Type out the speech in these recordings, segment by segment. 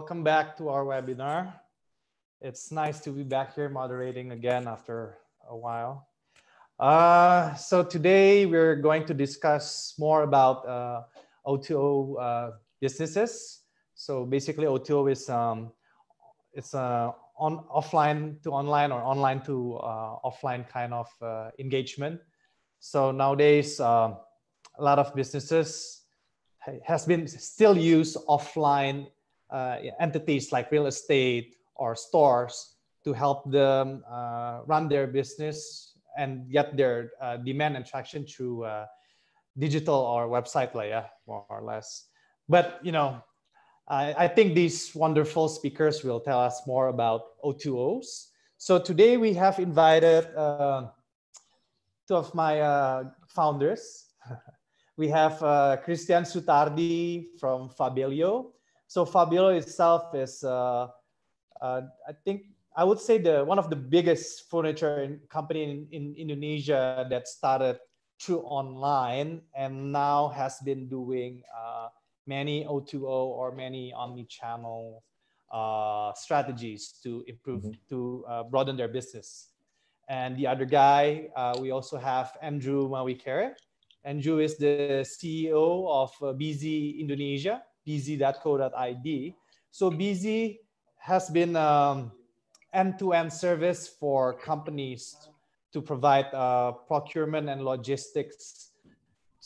welcome back to our webinar. It's nice to be back here moderating again after a while. Uh, so today we're going to discuss more about uh, O2O uh, businesses. So basically O2O is um, it's a on offline to online or online to uh, offline kind of uh, engagement. So nowadays uh, a lot of businesses has been still use offline uh, entities like real estate or stores to help them uh, run their business and get their uh, demand and traction through uh, digital or website layer more or less. But you know I, I, think these wonderful speakers will tell us more about o2os so today we have invited uh, two of my uh, founders. We have Christian Sutardi from Fabelio. So Fabelio itself is, uh, uh, I think, I would say the one of the biggest furniture company in, in Indonesia that started through online and now has been doing uh, many O2O or many omni-channel uh, strategies to improve, mm-hmm. to uh, broaden their business. And the other guy, we also have Andrew Mawikere Andrew is the CEO of uh, Bizzy Indonesia, bizzy.co.id. So Bizzy has been um, end-to-end service for companies to provide uh, procurement and logistics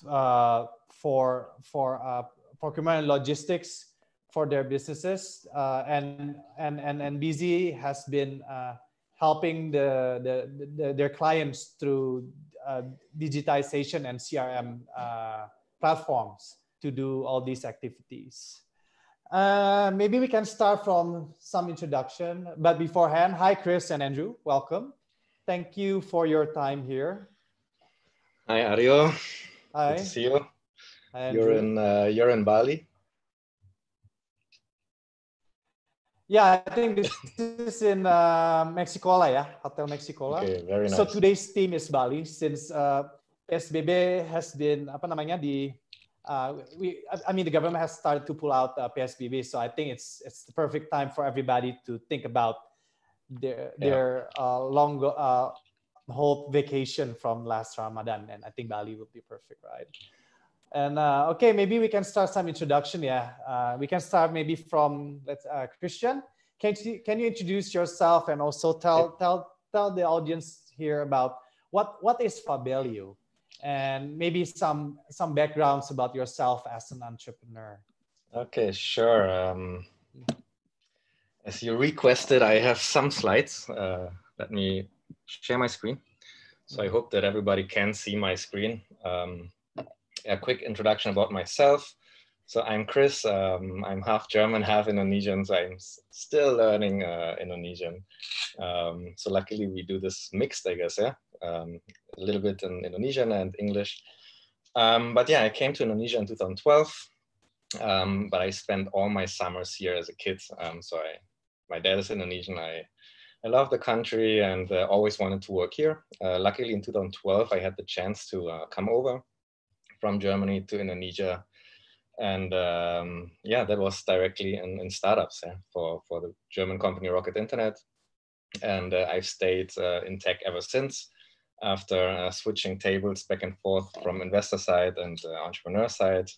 uh, for for uh, procurement and logistics for their businesses uh, and and and and Bizzy has been uh, helping the, the, the, their clients through uh, digitization and CRM platforms to do all these activities. Uh, maybe we can start from some introduction, but beforehand, hi Chris and Andrew, welcome. Thank you for your time here. Hi Aryo. Hi. Good to see you. Hi, you're in uh, you're in Bali. Yeah, I think this is in uh, Mexicola, yeah, Hotel Mexicola. Okay, very nice. So today's theme is Bali, since uh, PSBB has been apa namanya di uh, we I mean the government has started to pull out uh, PSBB, so I think it's it's the perfect time for everybody to think about their yeah. their uh, long uh, whole vacation from last Ramadan, and I think Bali would be perfect, right? And uh, okay, maybe we can start some introduction. Yeah, uh, we can start maybe from let's uh, Christian. Can you can you introduce yourself and also tell tell tell the audience here about what what is Fabelio and maybe some some backgrounds about yourself as an entrepreneur. Okay, sure. Um, as you requested, I have some slides. Uh, let me share my screen. So I hope that everybody can see my screen. Um, a quick introduction about myself. So I'm Chris. Um, I'm half German, half Indonesian. So I'm still learning uh, Indonesian. Um, so luckily we do this mixed, I guess, yeah, um, a little bit in Indonesian and English. Um, but yeah, I came to Indonesia in 2012. Um, but I spent all my summers here as a kid. Um, so I, my dad is Indonesian. I I love the country and uh, always wanted to work here. Uh, luckily, in 2012, I had the chance to uh, come over from Germany to Indonesia. And um, yeah, that was directly in, in startups yeah, for, for the German company Rocket Internet. And uh, I've stayed uh, in tech ever since after uh, switching tables back and forth from investor side and uh, entrepreneur side.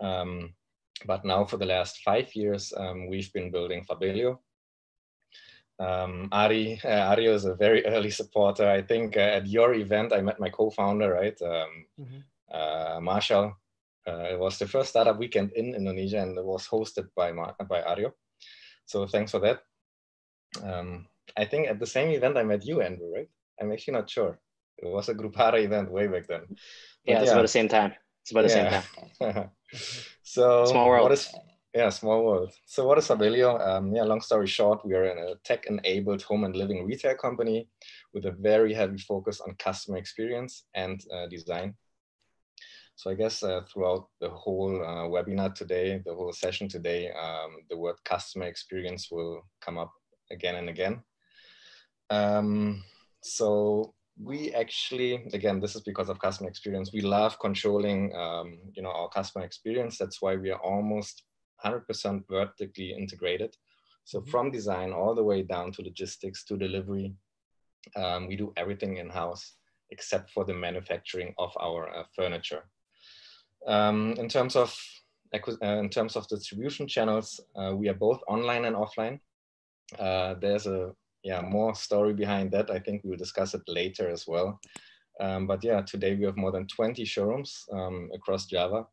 Um, but now for the last five years, um, we've been building Fabelio, um, Ari, uh, Ari is a very early supporter. I think uh, at your event, I met my co-founder, right? Um, mm-hmm uh, Marshall. Uh, it was the first startup weekend in Indonesia and it was hosted by, Mar- by Aryo. So thanks for that. Um, I think at the same event I met you, Andrew, right? I'm actually not sure. It was a Grupara event way back then. But yeah, it's yeah. about the same time. It's about the yeah. same time. so small world. What is, yeah, small world. So what is Fabelio? Um, yeah, long story short, we are in a tech-enabled home and living retail company with a very heavy focus on customer experience and uh, design. So I guess uh, throughout the whole uh, webinar today, the whole session today, um, the word customer experience will come up again and again. Um, so we actually, again, this is because of customer experience. We love controlling, um, you know, our customer experience. That's why we are almost 100% vertically integrated. So mm-hmm. from design all the way down to logistics to delivery, um, we do everything in-house except for the manufacturing of our uh, furniture. Um, in terms of uh, in terms of distribution channels, uh, we are both online and offline. Uh, there's a yeah more story behind that. I think we'll discuss it later as well. Um, but yeah, today we have more than 20 showrooms um, across Java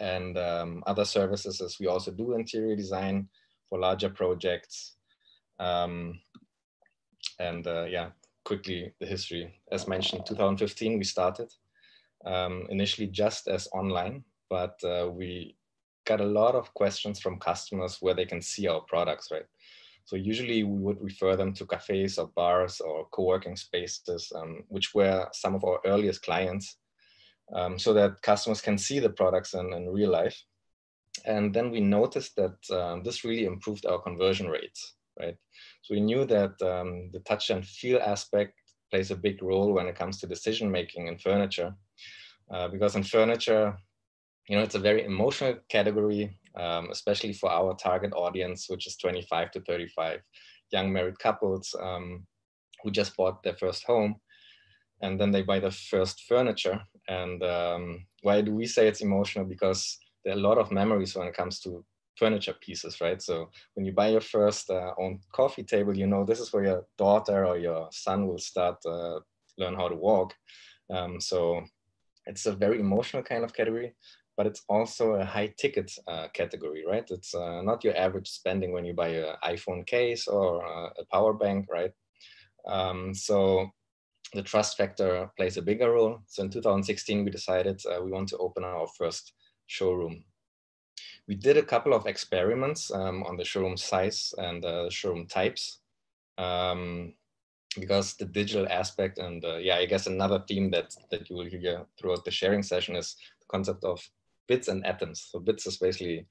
and um, other services as we also do interior design for larger projects. Um, and uh, yeah, quickly the history. As mentioned, 2015 we started um, initially just as online, but uh, we got a lot of questions from customers where they can see our products, right? So usually we would refer them to cafes or bars or co-working spaces, um, which were some of our earliest clients, um, so that customers can see the products in, in real life. And then we noticed that um, this really improved our conversion rates, right? So we knew that um, the touch and feel aspect plays a big role when it comes to decision making in furniture, uh, because in furniture, you know, it's a very emotional category um, especially for our target audience, which is 25 to 35 young married couples um, who just bought their first home and then they buy the first furniture. And um, why do we say it's emotional? Because there are a lot of memories when it comes to furniture pieces, right? So when you buy your first uh, own coffee table, you know this is where your daughter or your son will start uh, learn how to walk. Um, so it's a very emotional kind of category but it's also a high ticket uh, category, right? It's uh, not your average spending when you buy an iPhone case or uh, a power bank, right? Um, so the trust factor plays a bigger role. So in 2016, we decided uh, we want to open our first showroom. We did a couple of experiments um, on the showroom size and uh, showroom types. Um, because the digital aspect and uh, yeah, I guess another theme that that you will hear throughout the sharing session is the concept of bits and atoms. So bits is basically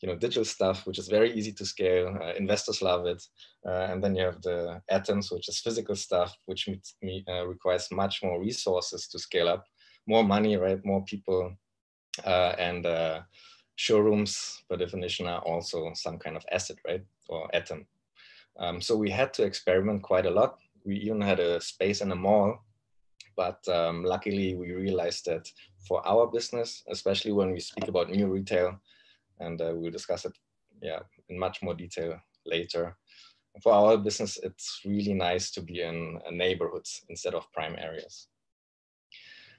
you know digital stuff which is very easy to scale. Uh, investors love it. Uh, and then you have the atoms which is physical stuff which me, uh, requires much more resources to scale up. More money right? More people. Uh, and uh, showrooms by definition are also some kind of asset right? Or atom. Um, so we had to experiment quite a lot. We even had a space in a mall but um, luckily, we realized that for our business, especially when we speak about new retail, and uh, we'll discuss it yeah, in much more detail later. For our business, it's really nice to be in uh, neighborhoods instead of prime areas.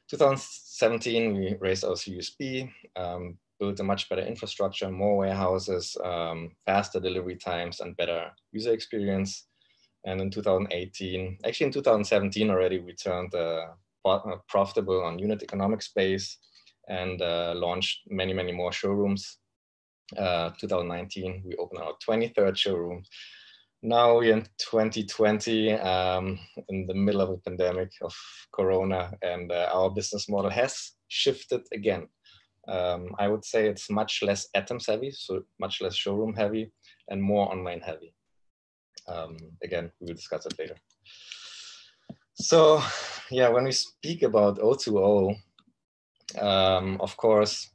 2017, we raised our Series um, built a much better infrastructure, more warehouses, um, faster delivery times, and better user experience. And in 2018, actually in 2017 already, we turned uh, uh, profitable on unit economics base and uh, launched many, many more showrooms. Uh, 2019, we opened our 23rd showroom. Now we're in 2020, um, in the middle of a pandemic of Corona, and uh, our business model has shifted again. Um, I would say it's much less atoms heavy, so much less showroom heavy, and more online heavy. Um, again, we will discuss it later. So, yeah, when we speak about O2O, um, of course,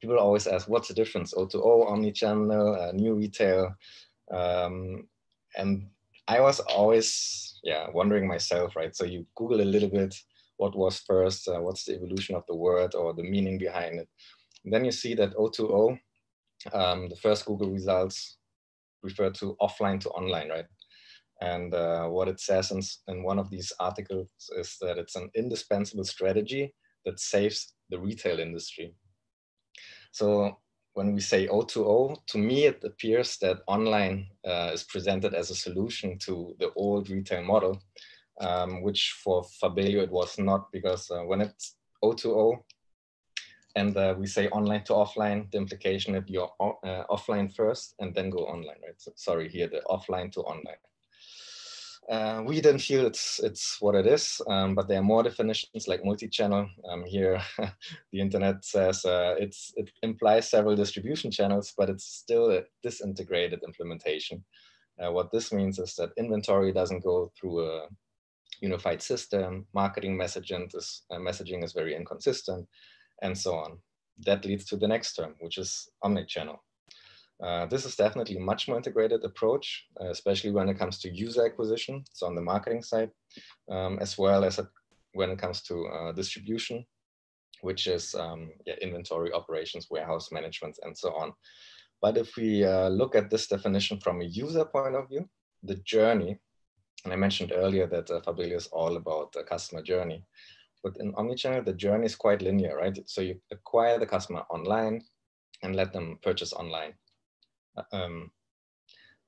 people always ask, what's the difference? O2O, omnichannel, uh, new retail. Um, and I was always, yeah, wondering myself, right? So you Google a little bit, what was first, uh, what's the evolution of the word or the meaning behind it. And then you see that O2O, um, the first Google results refer to offline to online, right? And uh, what it says in, in one of these articles is that it's an indispensable strategy that saves the retail industry. So when we say O2O, to me it appears that online uh, is presented as a solution to the old retail model, um, which for Fabelio it was not because uh, when it's O2O, and uh, we say online to offline, the implication that you're uh, offline first and then go online, right? So, sorry, here the offline to online. Uh, we didn't feel it's it's what it is, um, but there are more definitions like multi-channel. Um, here, the internet says uh, it's it implies several distribution channels, but it's still a disintegrated implementation. Uh, what this means is that inventory doesn't go through a unified system. Marketing messaging is uh, messaging is very inconsistent and so on. that leads to the next term, which is omnichannel. Uh, this is definitely a much more integrated approach, uh, especially when it comes to user acquisition, so on the marketing side, um, as well as when it comes to uh, distribution, which is um, yeah, inventory operations, warehouse management, and so on. But if we uh, look at this definition from a user point of view, the journey, and I mentioned earlier that uh, is all about the customer journey, but in omnichannel, the journey is quite linear, right? So you acquire the customer online and let them purchase online. Um,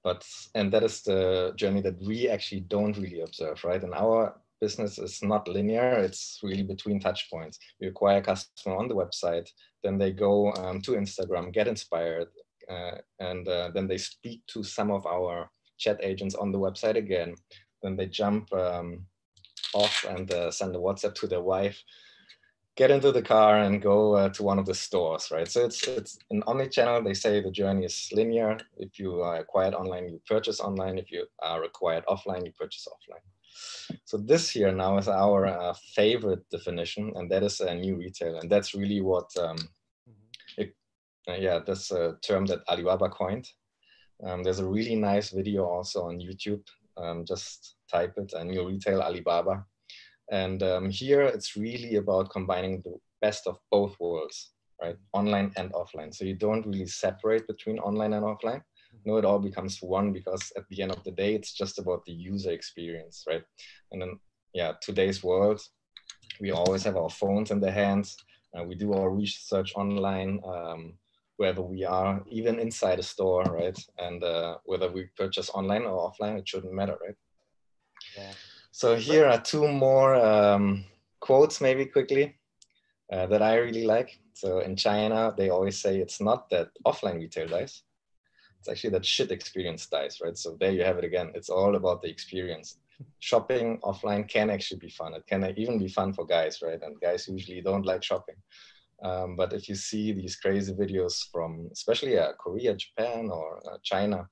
but and that is the journey that we actually don't really observe, right? And our business is not linear; it's really between touch points. We acquire a customer on the website, then they go um, to Instagram, get inspired, uh, and uh, then they speak to some of our chat agents on the website again. Then they jump um, off and uh, send a WhatsApp to their wife get into the car and go uh, to one of the stores, right? So it's it's an omni-channel. They say the journey is linear. If you are acquired online, you purchase online. If you are acquired offline, you purchase offline. So this here now is our uh, favorite definition, and that is a new retail, and that's really what, um, mm-hmm. it, uh, yeah, that's a term that Alibaba coined. Um, there's a really nice video also on YouTube. Um, just type it, a new retail Alibaba and um, here it's really about combining the best of both worlds, right? Online and offline. So you don't really separate between online and offline. No, it all becomes one because at the end of the day, it's just about the user experience, right? And then, yeah, today's world, we always have our phones in the hands. Uh, we do our research online, um, wherever we are, even inside a store, right? And uh, whether we purchase online or offline, it shouldn't matter, right? Yeah. So here are two more um, quotes, maybe quickly, uh, that I really like. So in China, they always say it's not that offline retail dies. It's actually that shit experience dies, right? So there you have it again. It's all about the experience. Shopping offline can actually be fun. It can even be fun for guys, right? And guys usually don't like shopping. Um, but if you see these crazy videos from especially uh, Korea, Japan, or uh, China,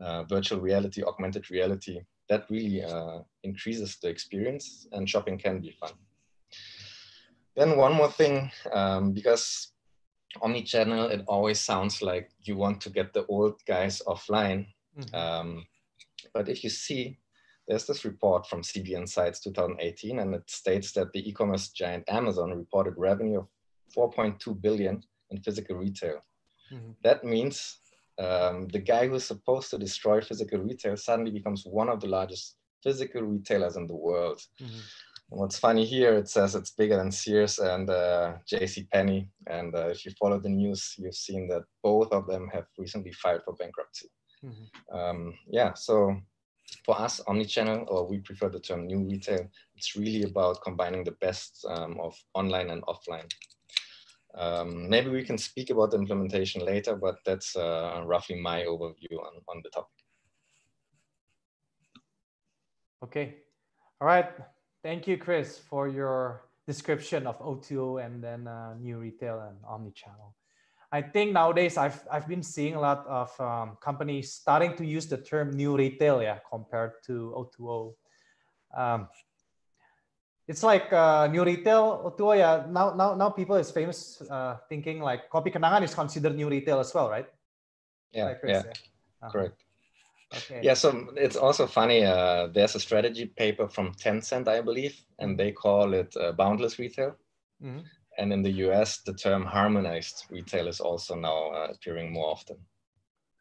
uh, virtual reality, augmented reality, that really uh, increases the experience and shopping can be fun. Then one more thing, um, because omni-channel, it always sounds like you want to get the old guys offline. Mm-hmm. Um, but if you see, there's this report from CB Insights 2018, and it states that the e-commerce giant Amazon reported revenue of 4.2 billion in physical retail. Mm-hmm. That means um, the guy who's supposed to destroy physical retail suddenly becomes one of the largest physical retailers in the world. Mm-hmm. what's funny here, it says it's bigger than Sears and uh, J.C. Penney. And uh, if you follow the news, you've seen that both of them have recently filed for bankruptcy. Mm-hmm. Um, yeah, so for us, omnichannel, or we prefer the term new retail, it's really about combining the best um, of online and offline. Um, maybe we can speak about the implementation later, but that's uh, roughly my overview on, on the topic. Okay. All right. Thank you, Chris, for your description of O2O and then uh, new retail and omni-channel. I think nowadays I've, I've been seeing a lot of um, companies starting to use the term new retail yeah, compared to O2O. Um, it's like uh, new retail to yeah now now now people is famous uh, thinking like Kopi Kenangan is considered new retail as well, right? Yeah, Chris, yeah, yeah. Uh-huh. correct. Okay. Yeah, so it's also funny. Uh, there's a strategy paper from Tencent, I believe, and they call it uh, boundless retail. Mm-hmm. And in the US, the term harmonized retail is also now uh, appearing more often.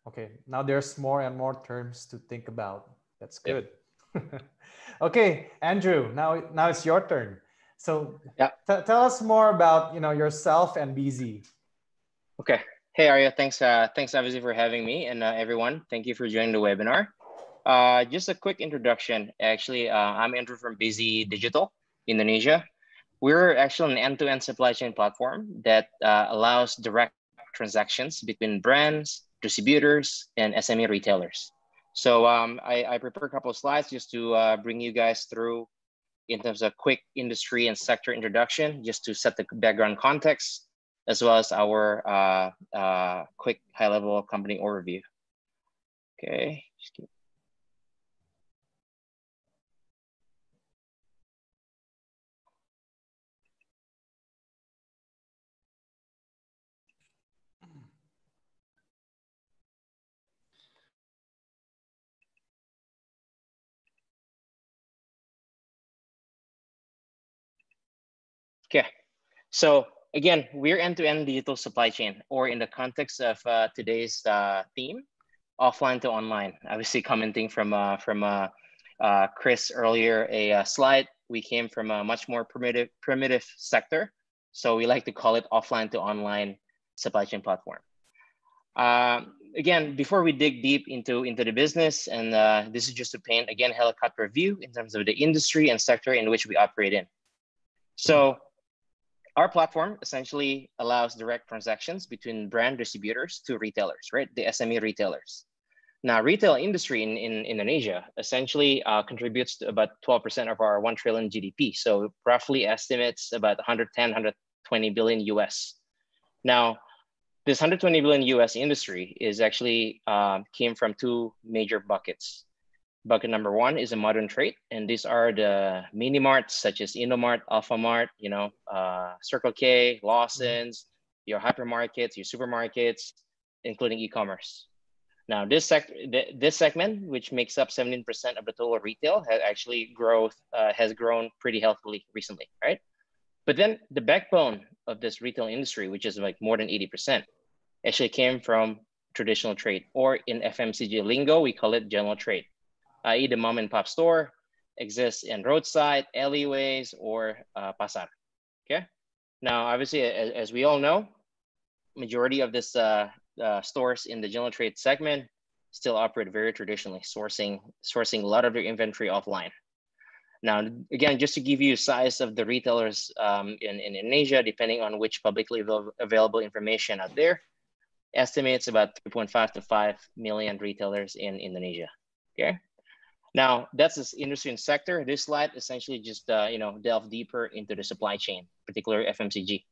Okay, now there's more and more terms to think about. That's good. okay, Andrew, now now it's your turn. So yeah. T- tell us more about you know yourself and Bizzy. Okay. Hey Aryo, thanks uh, thanks obviously for having me and uh, everyone. Thank you for joining the webinar. Uh, just a quick introduction. Actually, uh, I'm Andrew from Bizzy Digital, Indonesia. We're actually an end-to-end supply chain platform that uh, allows direct transactions between brands, distributors, and SME retailers. So um, I, I prepared a couple of slides just to uh, bring you guys through in terms of quick industry and sector introduction, just to set the background context, as well as our uh, uh, quick high level company overview. Okay. Okay, so again, we're end-to-end digital supply chain, or in the context of uh, today's uh, theme, offline to online. Obviously, commenting from uh, from uh, uh, Chris earlier, a uh, slide. We came from a much more primitive primitive sector, so we like to call it offline to online supply chain platform. Um, again, before we dig deep into into the business, and this is just to paint again helicopter view in terms of the industry and sector in which we operate in. So our platform essentially allows direct transactions between brand distributors to retailers, right? The SME retailers. Now, retail industry in, in Indonesia essentially uh, contributes to about 12% of our 1 trillion GDP. So roughly estimates about 110, 120 billion US. Now, this 120 billion US industry is actually uh, came from two major buckets. Bucket number one is a modern trade, and these are the mini marts such as Indomart, Alfamart, you know, uh, Circle K, Lawson's, your hypermarkets, your supermarkets, including e-commerce. Now, this sec- th- this segment, which makes up 17% of the total retail, has actually growth uh, has grown pretty healthily recently, right? But then the backbone of this retail industry, which is like more than 80%, actually came from traditional trade, or in FMCG lingo, we call it general trade i.e. the mom and pop store exists in roadside, alleyways, or uh, pasar, okay? Now, obviously, as, as, we all know, majority of this uh, uh, stores in the general trade segment still operate very traditionally, sourcing, sourcing a lot of their inventory offline. Now, again, just to give you size of the retailers um, in, in Indonesia, depending on which publicly available information out there, estimates about 3.5 to 5 million retailers in Indonesia, okay? Now, that's this industry and sector. This slide essentially just uh, you know delve deeper into the supply chain, particularly FMCG.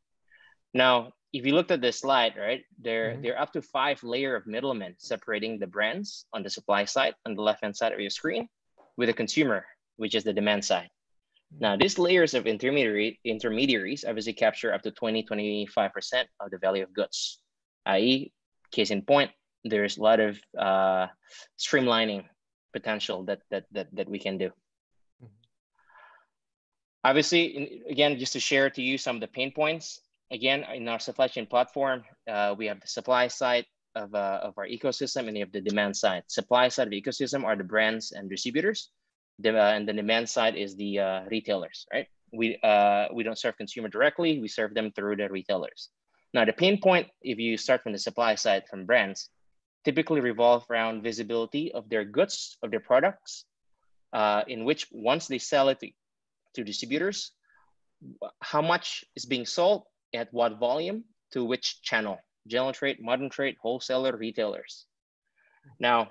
Now, if you looked at this slide, right, there, mm-hmm. there are up to five layer of middlemen separating the brands on the supply side on the left-hand side of your screen with the consumer, which is the demand side. Now, these layers of intermediary intermediaries obviously capture up to 20, 25% of the value of goods, i.e., case in point, there's a lot of uh, streamlining potential that that that, that we can do. Mm-hmm. Obviously, in, again, just to share to you some of the pain points. Again, in our supply chain platform, uh, we have the supply side of, uh, of our ecosystem and you have the demand side. Supply side of the ecosystem are the brands and distributors. The, uh, and the demand side is the uh, retailers, right? We, uh, we don't serve consumer directly, we serve them through the retailers. Now, the pain point, if you start from the supply side from brands, typically revolve around visibility of their goods, of their products, uh, in which once they sell it to, to distributors, how much is being sold at what volume to which channel, general trade, modern trade, wholesaler, retailers. Now,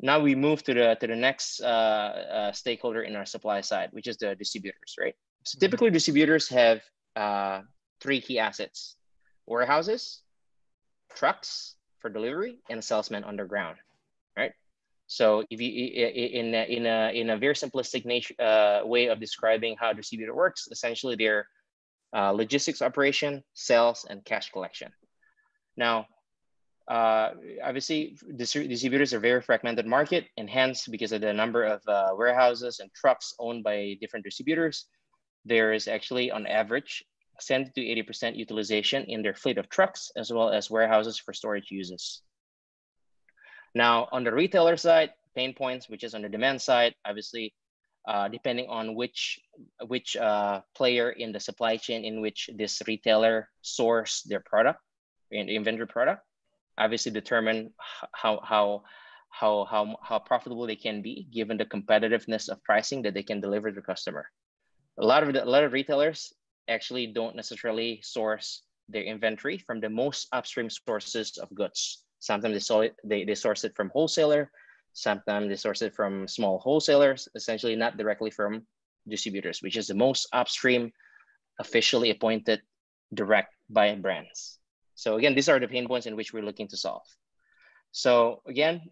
now we move to the to the next uh, uh, stakeholder in our supply side, which is the distributors, right? So mm-hmm. typically, distributors have uh, three key assets: warehouses, trucks, for delivery and a salesman underground, right? So if you in a, in a in a very simplistic nature uh, way of describing how distributor works, essentially they're uh, logistics operation, sales, and cash collection. Now, uh, obviously, distributors are very fragmented market, and hence, because of the number of uh, warehouses and trucks owned by different distributors, there is actually, on average, 70 to 80% utilization in their fleet of trucks, as well as warehouses for storage uses. Now, on the retailer side, pain points, which is on the demand side, obviously, uh, depending on which, which uh, player in the supply chain in which this retailer source their product, and inventory product, obviously determine how, how, how, how, how profitable they can be given the competitiveness of pricing that they can deliver to the customer. A lot of the, a lot of retailers actually don't necessarily source their inventory from the most upstream sources of goods. Sometimes they, saw it, they, they source it from wholesaler, sometimes they source it from small wholesalers, essentially not directly from distributors, which is the most upstream officially appointed direct by brands. So again, these are the pain points in which we're looking to solve. So again,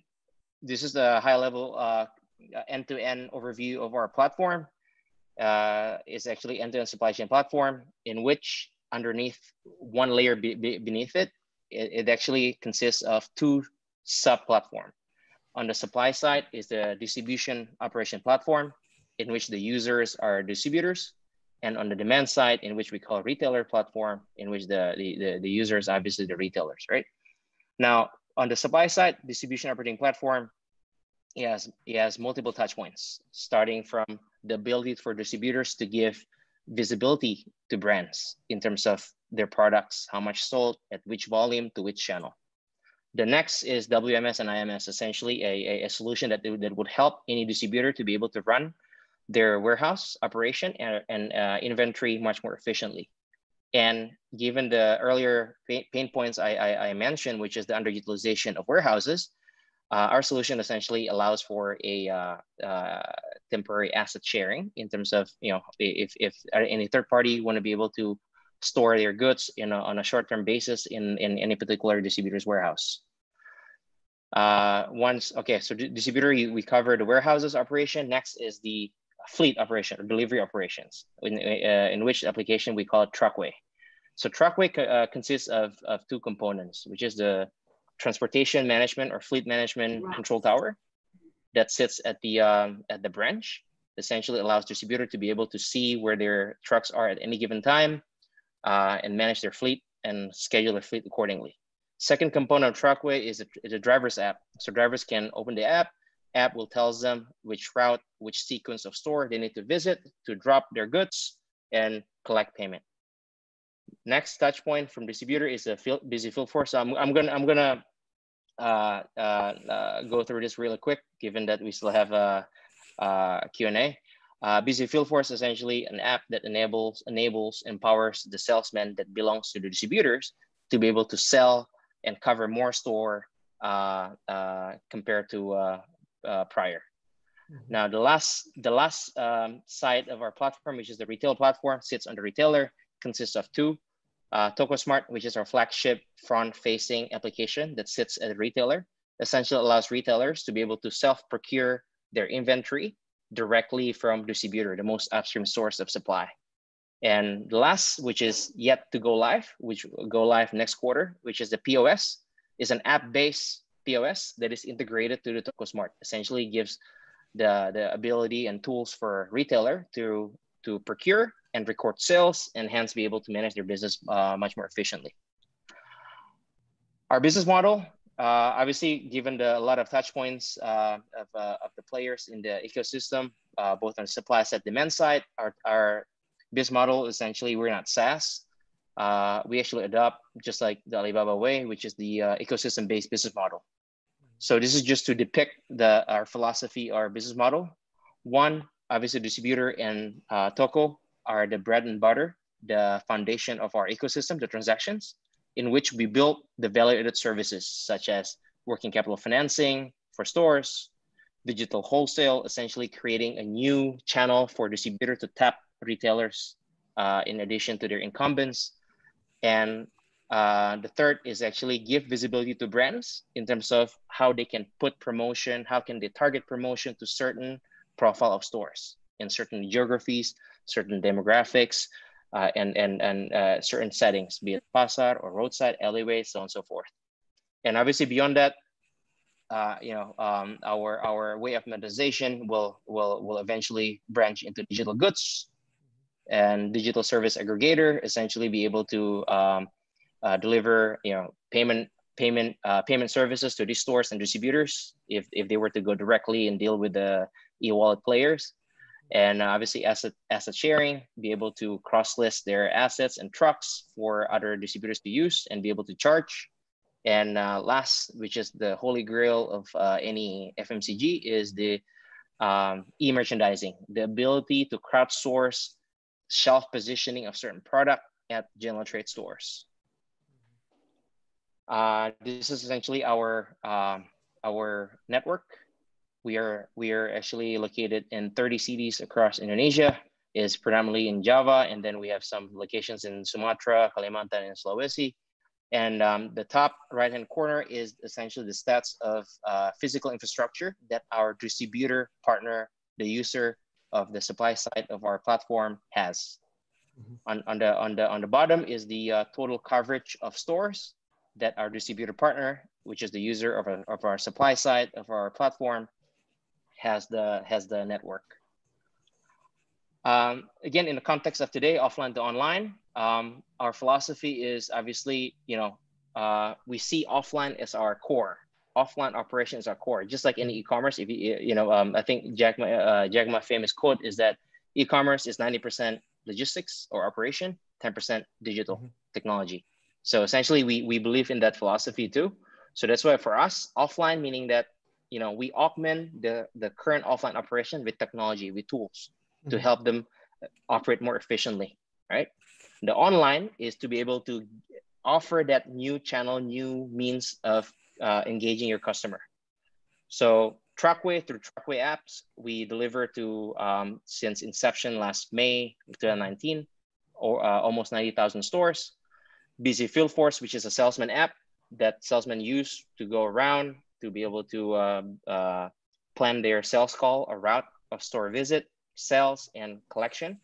this is the high level uh, end-to-end overview of our platform uh, is actually end-to-end supply chain platform in which underneath one layer be, be beneath it, it, it, actually consists of two sub-platform. On the supply side is the distribution operation platform in which the users are distributors and on the demand side, in which we call retailer platform, in which the, the, the, the user is obviously the retailers, right? Now, on the supply side, distribution operating platform, it has, it has multiple touch points, starting from the ability for distributors to give visibility to brands in terms of their products, how much sold, at which volume, to which channel. The next is WMS and IMS, essentially a, a, a solution that, that would help any distributor to be able to run their warehouse operation and, and uh, inventory much more efficiently. And given the earlier pain points I, I, I mentioned, which is the underutilization of warehouses, uh, our solution essentially allows for a uh, uh, temporary asset sharing in terms of, you know, if, if any third party want to be able to store their goods in a, on a short-term basis in, in any particular distributor's warehouse. Uh, once, okay, so distributor, we covered the warehouses operation. Next is the fleet operation or delivery operations, in, uh, in which application we call it truckway. So truckway uh, consists of, of two components, which is the transportation management or fleet management control tower that sits at the um, at the branch. Essentially allows distributor to be able to see where their trucks are at any given time uh, and manage their fleet and schedule their fleet accordingly. Second component of Truckway is a, is a driver's app. So drivers can open the app, app will tell them which route, which sequence of store they need to visit to drop their goods and collect payment. Next touch point from distributor is a field, Bizzy field force. So I'm, I'm gonna I'm gonna uh, uh, uh, go through this really quick, given that we still have a, a Q&A. Uh, Bizzy Field Force is essentially an app that enables, enables, empowers the salesman that belongs to the distributors to be able to sell and cover more store uh, uh, compared to uh, uh, prior. Mm -hmm. Now, the last, the last um, side of our platform, which is the retail platform, sits on the retailer, consists of two. Uh, TokoSmart, which is our flagship front-facing application that sits at the retailer, essentially allows retailers to be able to self-procure their inventory directly from distributor, the most upstream source of supply. And the last, which is yet to go live, which will go live next quarter, which is the POS, is an app-based POS that is integrated to the TokoSmart. Essentially gives the, the ability and tools for retailer to, to procure and record sales and hence be able to manage their business uh, much more efficiently. Our business model uh, obviously, given the, a lot of touch points uh, of, uh, of the players in the ecosystem, uh, both on supply side, demand side, our, our business model essentially we're not SaaS. Uh, we actually adopt just like the Alibaba way, which is the uh, ecosystem-based business model. So this is just to depict the our philosophy, our business model. One, obviously, distributor and Toko are the bread and butter, the foundation of our ecosystem, the transactions in which we built the value-added services such as working capital financing for stores, digital wholesale, essentially creating a new channel for distributor to tap retailers uh, in addition to their incumbents. And uh, the third is actually give visibility to brands in terms of how they can put promotion, how can they target promotion to certain profile of stores in certain geographies, certain demographics, uh, and, and, and uh, certain settings, be it pasar or roadside, alleyways, so on and so forth. And obviously beyond that, uh, you know, um, our, our way of monetization will, will, will eventually branch into digital goods and digital service aggregator, essentially be able to um, uh, deliver, you know, payment payment uh, payment services to these stores and distributors if, if they were to go directly and deal with the e-wallet players and obviously asset asset sharing, be able to cross list their assets and trucks for other distributors to use and be able to charge. And uh, last, which is the holy grail of uh, any FMCG, is the um, e-merchandising, the ability to crowdsource shelf positioning of certain product at general trade stores. Uh, this is essentially our um, our network we are we are actually located in 30 cities across Indonesia. Is predominantly in Java, and then we have some locations in Sumatra, Kalimantan, and Sulawesi. And um, the top right-hand corner is essentially the stats of uh, physical infrastructure that our distributor partner, the user of the supply side of our platform has. Mm-hmm. On, on, the, on, the, on the bottom is the uh, total coverage of stores that our distributor partner, which is the user of, our, of our supply side of our platform, has the has the network. Um, again, in the context of today, offline to online, um, our philosophy is obviously, you know, uh, we see offline as our core. Offline operation is our core. Just like any e-commerce, if you, you know, um, I think Jack Ma, uh, Jack Ma famous quote is that e-commerce is 90% logistics or operation, 10% digital mm-hmm. technology. So essentially, we we believe in that philosophy too. So that's why for us, offline meaning that you know we augment the the current offline operation with technology, with tools mm-hmm. to help them operate more efficiently, right? The online is to be able to offer that new channel, new means of uh, engaging your customer. So Truckway through Truckway apps, we deliver to um, since inception last May 2019, or uh, almost 90,000 stores. Bizzy Field Force, which is a salesman app that salesmen use to go around to be able to uh, uh, plan their sales call, a route of store visit, sales, and collection.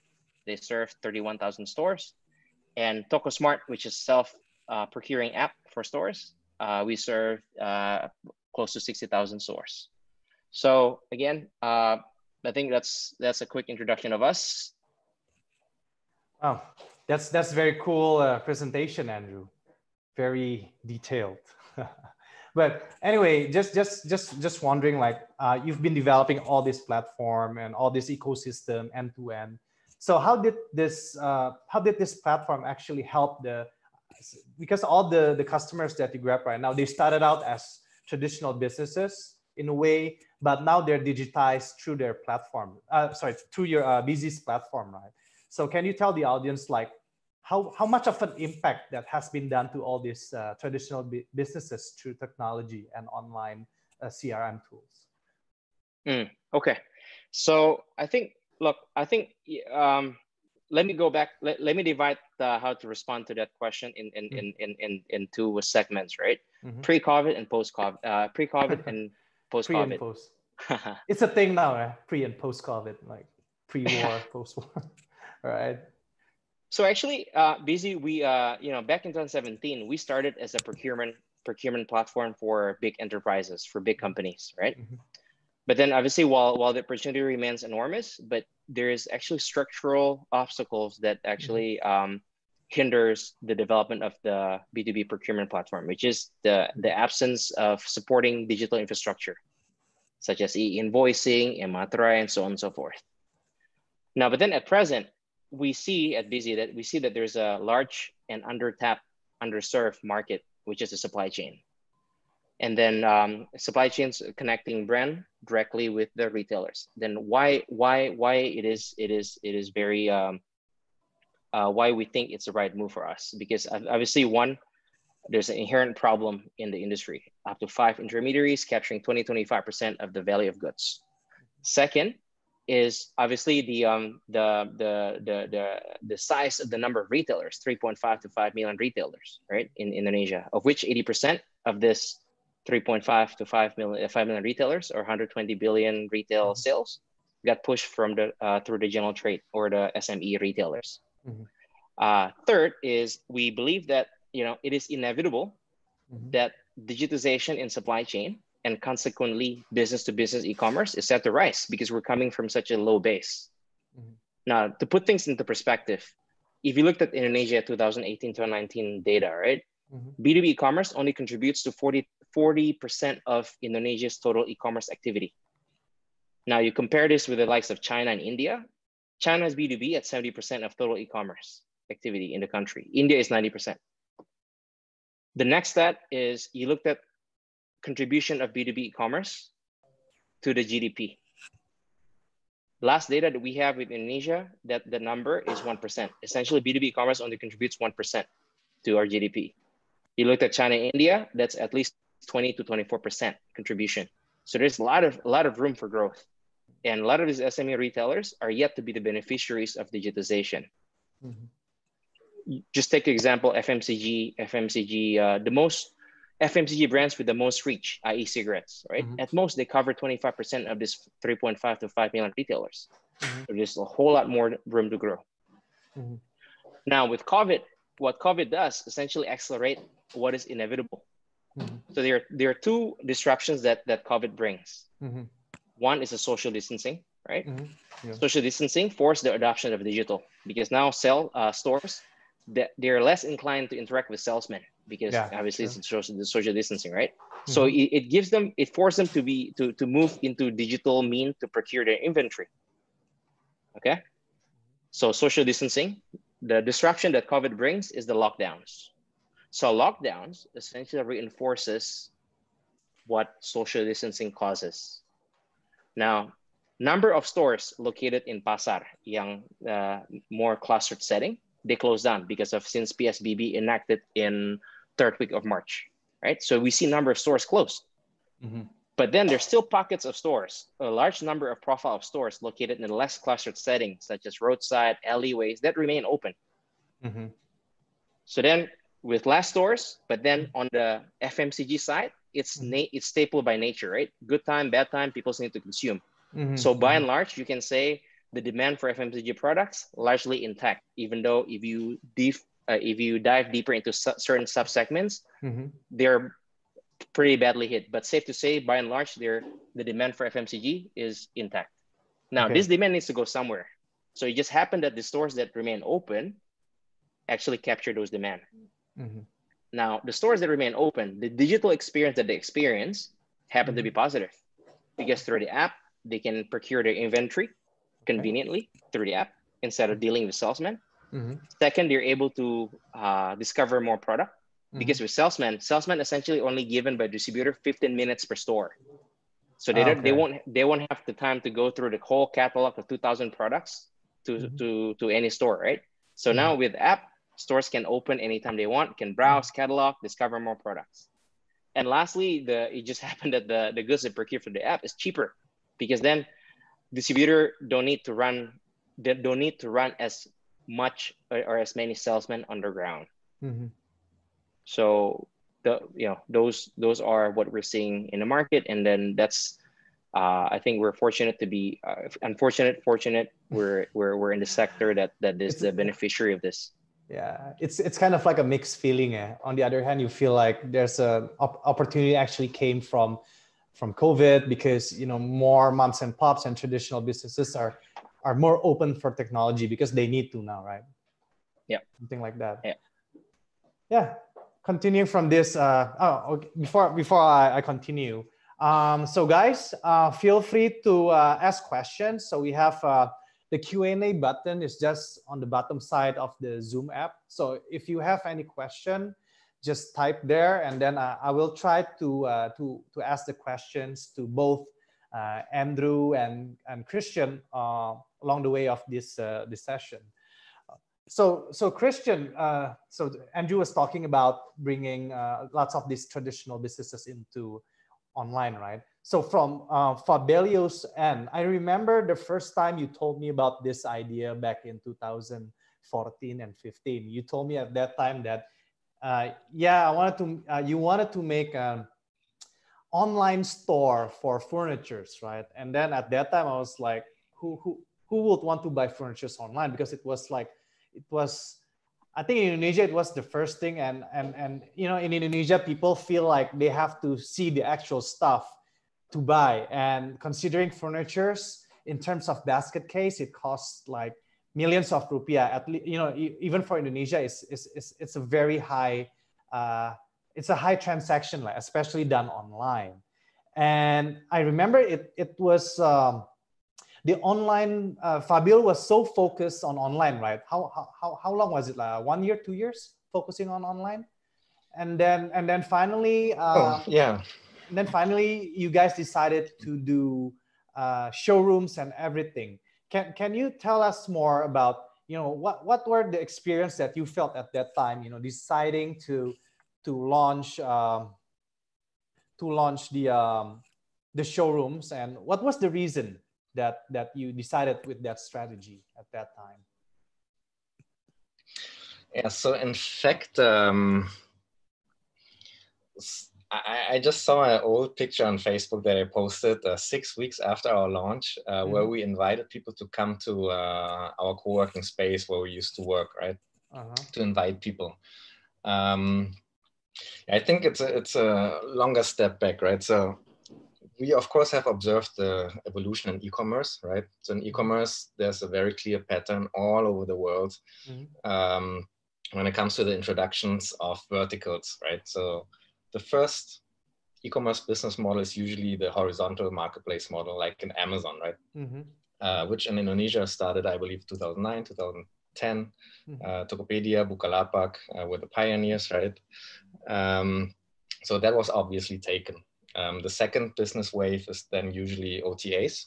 They serve 31,000 stores. And Toko Smart, which is self uh, procuring app for stores, uh, we serve uh, close to 60,000 stores. So again, uh, I think that's that's a quick introduction of us. Wow, that's that's very cool uh, presentation, Andrew. Very detailed. but anyway, just just just just wondering, like uh, you've been developing all this platform and all this ecosystem end to end. So how did this uh, how did this platform actually help the because all the the customers that you grab right now they started out as traditional businesses in a way but now they're digitized through their platform uh, sorry through your uh, business platform right so can you tell the audience like how, how much of an impact that has been done to all these uh, traditional businesses through technology and online uh, crm tools mm, okay so i think look i think um, let me go back. Let, let me divide the, how to respond to that question in in, mm-hmm. in, in, in, in two segments, right? Mm-hmm. Pre-COVID and post-COVID. Uh, pre-COVID and post-COVID. Pre and post. it's a thing now, eh? pre and post-COVID, like pre-war, post-war, right? So actually, uh, Bizzy. We uh, you know, back in 2017, we started as a procurement procurement platform for big enterprises, for big companies, right? Mm-hmm. But then obviously, while while the opportunity remains enormous, but there is actually structural obstacles that actually mm-hmm. um, hinders the development of the B2B procurement platform, which is the, the absence of supporting digital infrastructure, such as e-invoicing, Ematra, and so on and so forth. Now, but then at present, we see at Bizzy that we see that there's a large and under-tapped, underserved market, which is the supply chain. And then um, supply chains connecting brand directly with the retailers. Then why why why it is it is it is very um, uh, why we think it's the right move for us. Because obviously one there's an inherent problem in the industry. Up to five intermediaries capturing 20 25% of the value of goods. Second is obviously the um the the the the, the size of the number of retailers 3.5 to 5 million retailers right in indonesia of which 80% of this 3.5 to 5 million, 5 million retailers or 120 billion retail mm-hmm. sales got pushed from the uh, through the general trade or the SME retailers. Mm-hmm. Uh, third is we believe that you know it is inevitable mm-hmm. that digitization in supply chain and consequently business to business e-commerce is set to rise because we're coming from such a low base. Mm-hmm. Now, to put things into perspective, if you looked at Indonesia 2018 2019 data, right? Mm-hmm. B2B e-commerce only contributes to 40 40% of Indonesia's total e-commerce activity. Now you compare this with the likes of China and India. China China's B2B at 70% of total e-commerce activity in the country. India is 90%. The next step is you looked at contribution of B2B e-commerce to the GDP. Last data that we have with Indonesia, that the number is 1%. Essentially, B2B e-commerce only contributes 1% to our GDP. You looked at China, India, that's at least 20 to 24% contribution. So there's a lot of a lot of room for growth. And a lot of these SME retailers are yet to be the beneficiaries of digitization. Mm-hmm. Just take example FMCG, FMCG, uh, the most FMCG brands with the most reach, i.e., cigarettes, right? Mm-hmm. At most, they cover 25% of this 3.5 to 5 million retailers. Mm-hmm. So there's a whole lot more room to grow. Mm-hmm. Now, with COVID, what COVID does essentially accelerate what is inevitable. Mm-hmm. So there, there are two disruptions that, that COVID brings. Mm-hmm. One is the social distancing, right? Mm-hmm. Yeah. Social distancing forced the adoption of digital because now sell uh, stores that they're less inclined to interact with salesmen because yeah, obviously sure. it's social, the social distancing, right? Mm-hmm. So it, it gives them, it forces them to be to to move into digital mean to procure their inventory. Okay, so social distancing, the disruption that COVID brings is the lockdowns. So lockdowns essentially reinforces what social distancing causes. Now, number of stores located in Pasar, young, uh, more clustered setting, they closed down because of since PSBB enacted in third week of March, right? So we see number of stores closed. Mm-hmm. But then there's still pockets of stores, a large number of profile of stores located in less clustered settings, such as roadside, alleyways, that remain open. Mm-hmm. So then with less stores, but then on the FMCG side, it's mm-hmm. na- it's staple by nature, right? Good time, bad time, people need to consume. Mm-hmm. So by and mm-hmm. large, you can say the demand for FMCG products largely intact, even though if you dif- uh, if you dive deeper into su- certain subsegments, mm-hmm. they're pretty badly hit. But safe to say, by and large, they're, the demand for FMCG is intact. Now, okay. this demand needs to go somewhere. So it just happened that the stores that remain open actually capture those demand. Mm-hmm. Now, the stores that remain open, the digital experience that they experience happen mm-hmm. to be mm-hmm. positive because through the app, they can procure their inventory conveniently through the app instead of dealing with salesmen. Mm-hmm. Second, they're able to uh, discover more product mm-hmm. because with salesmen, salesmen essentially only given by distributor 15 minutes per store. So they, don't, they won't they won't have the time to go through the whole catalog of 2,000 products to, mm-hmm. to, to any store, right? So now mm-hmm. with app, stores can open anytime they want, can browse, mm-hmm. catalog, discover more products. And lastly, the it just happened that the, the goods they procure from the app is cheaper because then distributor don't need to run they don't need to run as much or, or as many salesmen underground. Mm-hmm. So the you know those those are what we're seeing in the market, and then that's uh, I think we're fortunate to be uh, unfortunate, fortunate. We're we're we're in the sector that that is the beneficiary of this. Yeah, it's it's kind of like a mixed feeling. Eh? On the other hand, you feel like there's a op- opportunity actually came from from COVID because you know more moms and pops and traditional businesses are are more open for technology because they need to now, right? Yeah, something like that. Yeah, yeah. Continuing from this, uh, oh, okay. before before I, I continue, um, so guys, uh, feel free to uh, ask questions. So we have uh, the Q&A button is just on the bottom side of the Zoom app. So if you have any question, just type there and then uh, I will try to, uh, to, to ask the questions to both Andrew and, and Christian uh, along the way of this, uh, this session. So, so Christian, uh, so Andrew was talking about bringing lots of these traditional businesses into online, right? So from uh, Fabelio's end, I remember the first time you told me about this idea back in 2014 and 15. You told me at that time that uh, yeah, I wanted to. Uh, you wanted to make an online store for furnitures, right? And then at that time, I was like, who who who would want to buy furnitures online? Because it was like, it was. I think in Indonesia it was the first thing, and and and you know in Indonesia people feel like they have to see the actual stuff to buy. And considering furnitures in terms of basket case, it costs like millions of rupiah at least you know even for indonesia it's it's it's, it's a very high uh, it's a high transaction like especially done online. And i remember it it was um, the online uh, Fabil was so focused on online right? How how, how long was it? Like one year two years focusing on online? And then and then finally uh, oh, yeah. and then finally you guys decided to do uh, showrooms and everything. Can can you tell us more about you know what what were the experience that you felt at that time you know deciding to to launch um, to launch the um, the showrooms and what was the reason that that you decided with that strategy at that time yeah so in fact um, I, I, just saw an old picture on Facebook that I posted uh, six weeks after our launch, uh, mm-hmm. where we invited people to come to uh, our co-working space where we used to work, right? Uh-huh. To invite people. Um, I think it's a, it's a longer step back, right? So we of course have observed the evolution in e-commerce, right? So in mm-hmm. e-commerce, there's a very clear pattern all over the world mm-hmm. um, when it comes to the introductions of verticals, right? So the first e-commerce business model is usually the horizontal marketplace model, like in Amazon, right? Mm-hmm. Uh, which in Indonesia started, I believe, 2009, 2000, 10, mm-hmm. uh, Tokopedia, Bukalapak uh, were the pioneers, right? Um, so that was obviously taken. Um, the second business wave is then usually OTAs.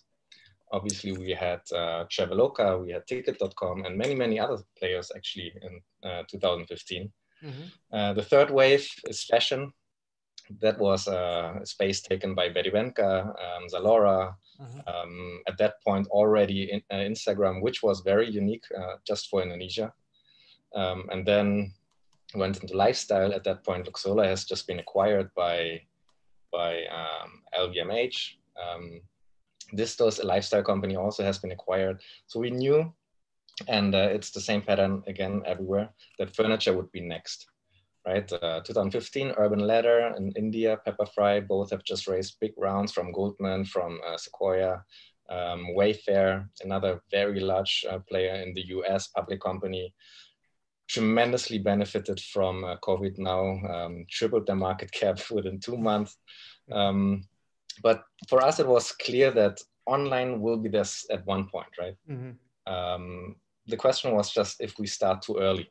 Obviously, we had uh, Traveloka, we had Tiket.com, and many, many other players actually in uh, 2015. Mm -hmm. Uh, the third wave is fashion. That was a space taken by Betty um, Zalora, mm-hmm. um, at that point already in, uh, Instagram, which was very unique uh, just for Indonesia. Um, and then went into lifestyle. At that point, Luxola has just been acquired by by um, LVMH. Um, Distos, a lifestyle company, also has been acquired. So we knew, and uh, it's the same pattern again everywhere, that furniture would be next, right? Uh, 2015, Urban Ladder in India, Pepperfry, both have just raised big rounds from Goldman, from uh, Sequoia, um, Wayfair, another very large uh, player in the US, public company, tremendously benefited from uh, COVID now, um, tripled their market cap within two months. Um, but for us, it was clear that online will be this at one point, right? Mm-hmm. Um, the question was just if we start too early.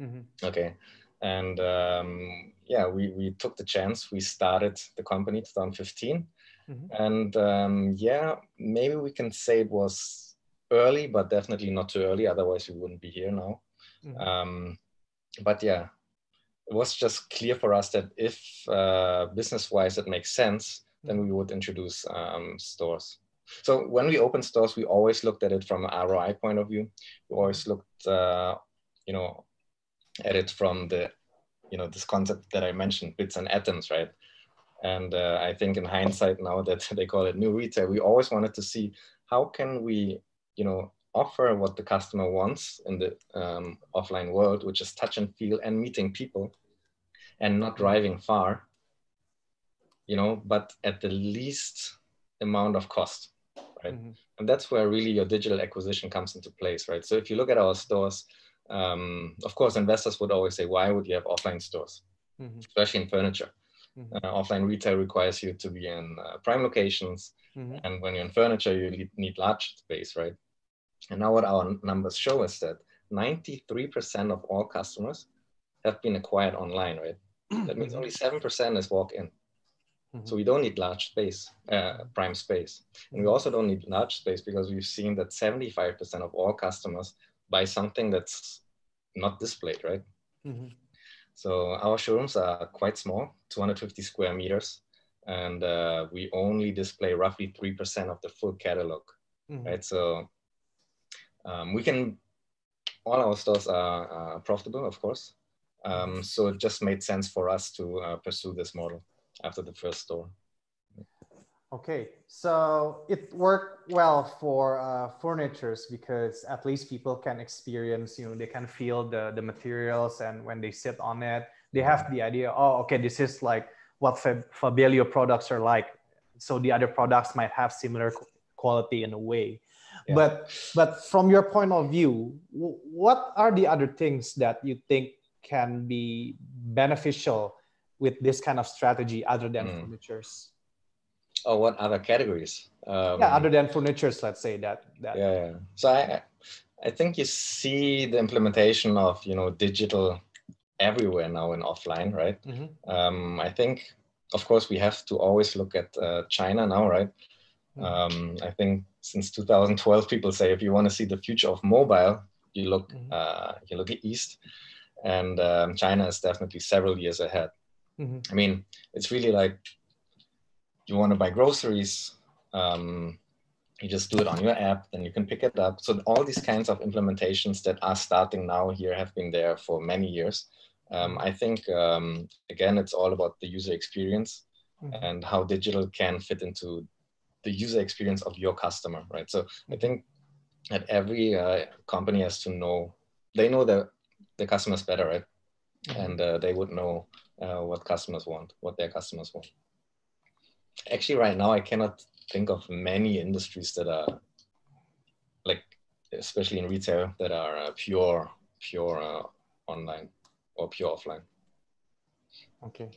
Mm-hmm. Okay. And um, yeah, we, we took the chance. We started the company 2015. Mm-hmm. And um, yeah, maybe we can say it was early, but definitely not too early. Otherwise, we wouldn't be here now. Mm-hmm. Um, but yeah, it was just clear for us that if uh, business-wise it makes sense, then we would introduce um, stores. So when we open stores, we always looked at it from an ROI point of view. We always looked, uh, you know, at it from the, you know, this concept that I mentioned, bits and atoms, right? And uh, I think in hindsight now that they call it new retail, we always wanted to see how can we, you know, offer what the customer wants in the um, offline world, which is touch and feel and meeting people and not driving far, you know, but at the least amount of cost, right? Mm-hmm. And that's where really your digital acquisition comes into place, right? So if you look at our stores, um, of course, investors would always say, why would you have offline stores, mm-hmm. especially in furniture? Mm-hmm. Uh, offline retail requires you to be in uh, prime locations. Mm-hmm. And when you're in furniture, you need large space, right? And now what our numbers show is that 93% of all customers have been acquired online, right? That means only 7% is walk-in. Mm-hmm. So we don't need large space, uh, prime space. And we also don't need large space because we've seen that 75% of all customers buy something that's not displayed, right? Mm-hmm. So our showrooms are quite small, 250 square meters, and uh, we only display roughly 3% of the full catalog, mm-hmm. right? So um, we can, all our stores are, profitable, of course. Um, so it just made sense for us to uh, pursue this model after the first store. Okay, so it worked well for uh, furnitures because at least people can experience, you know, they can feel the, the materials and when they sit on it, they have the idea, oh, okay, this is like what Fabelio products are like. So the other products might have similar quality in a way. Yeah. But but from your point of view, what are the other things that you think can be beneficial with this kind of strategy other than mm. furnitures? Oh, what other categories? Um, yeah, other than furnitures, let's say that. that. Yeah, yeah. So I, I think you see the implementation of you know digital everywhere now in offline, right? Mm-hmm. Um, I think, of course, we have to always look at uh, China now, right? Mm-hmm. Um, I think since 2012, people say if you want to see the future of mobile, you look mm-hmm. uh, you look east, and um, China is definitely several years ahead. Mm-hmm. I mean, it's really like you want to buy groceries, um, you just do it on your app, then you can pick it up. So all these kinds of implementations that are starting now here have been there for many years. Um, I think um, again, it's all about the user experience mm-hmm. and how digital can fit into the user experience of your customer, right? So I think that every uh, company has to know they know the the customers better, right? Mm-hmm. And uh, they would know uh, what customers want, what their customers want. Actually, right now, I cannot think of many industries that are like, especially in retail, that are uh, pure, pure uh, online or pure offline. Okay.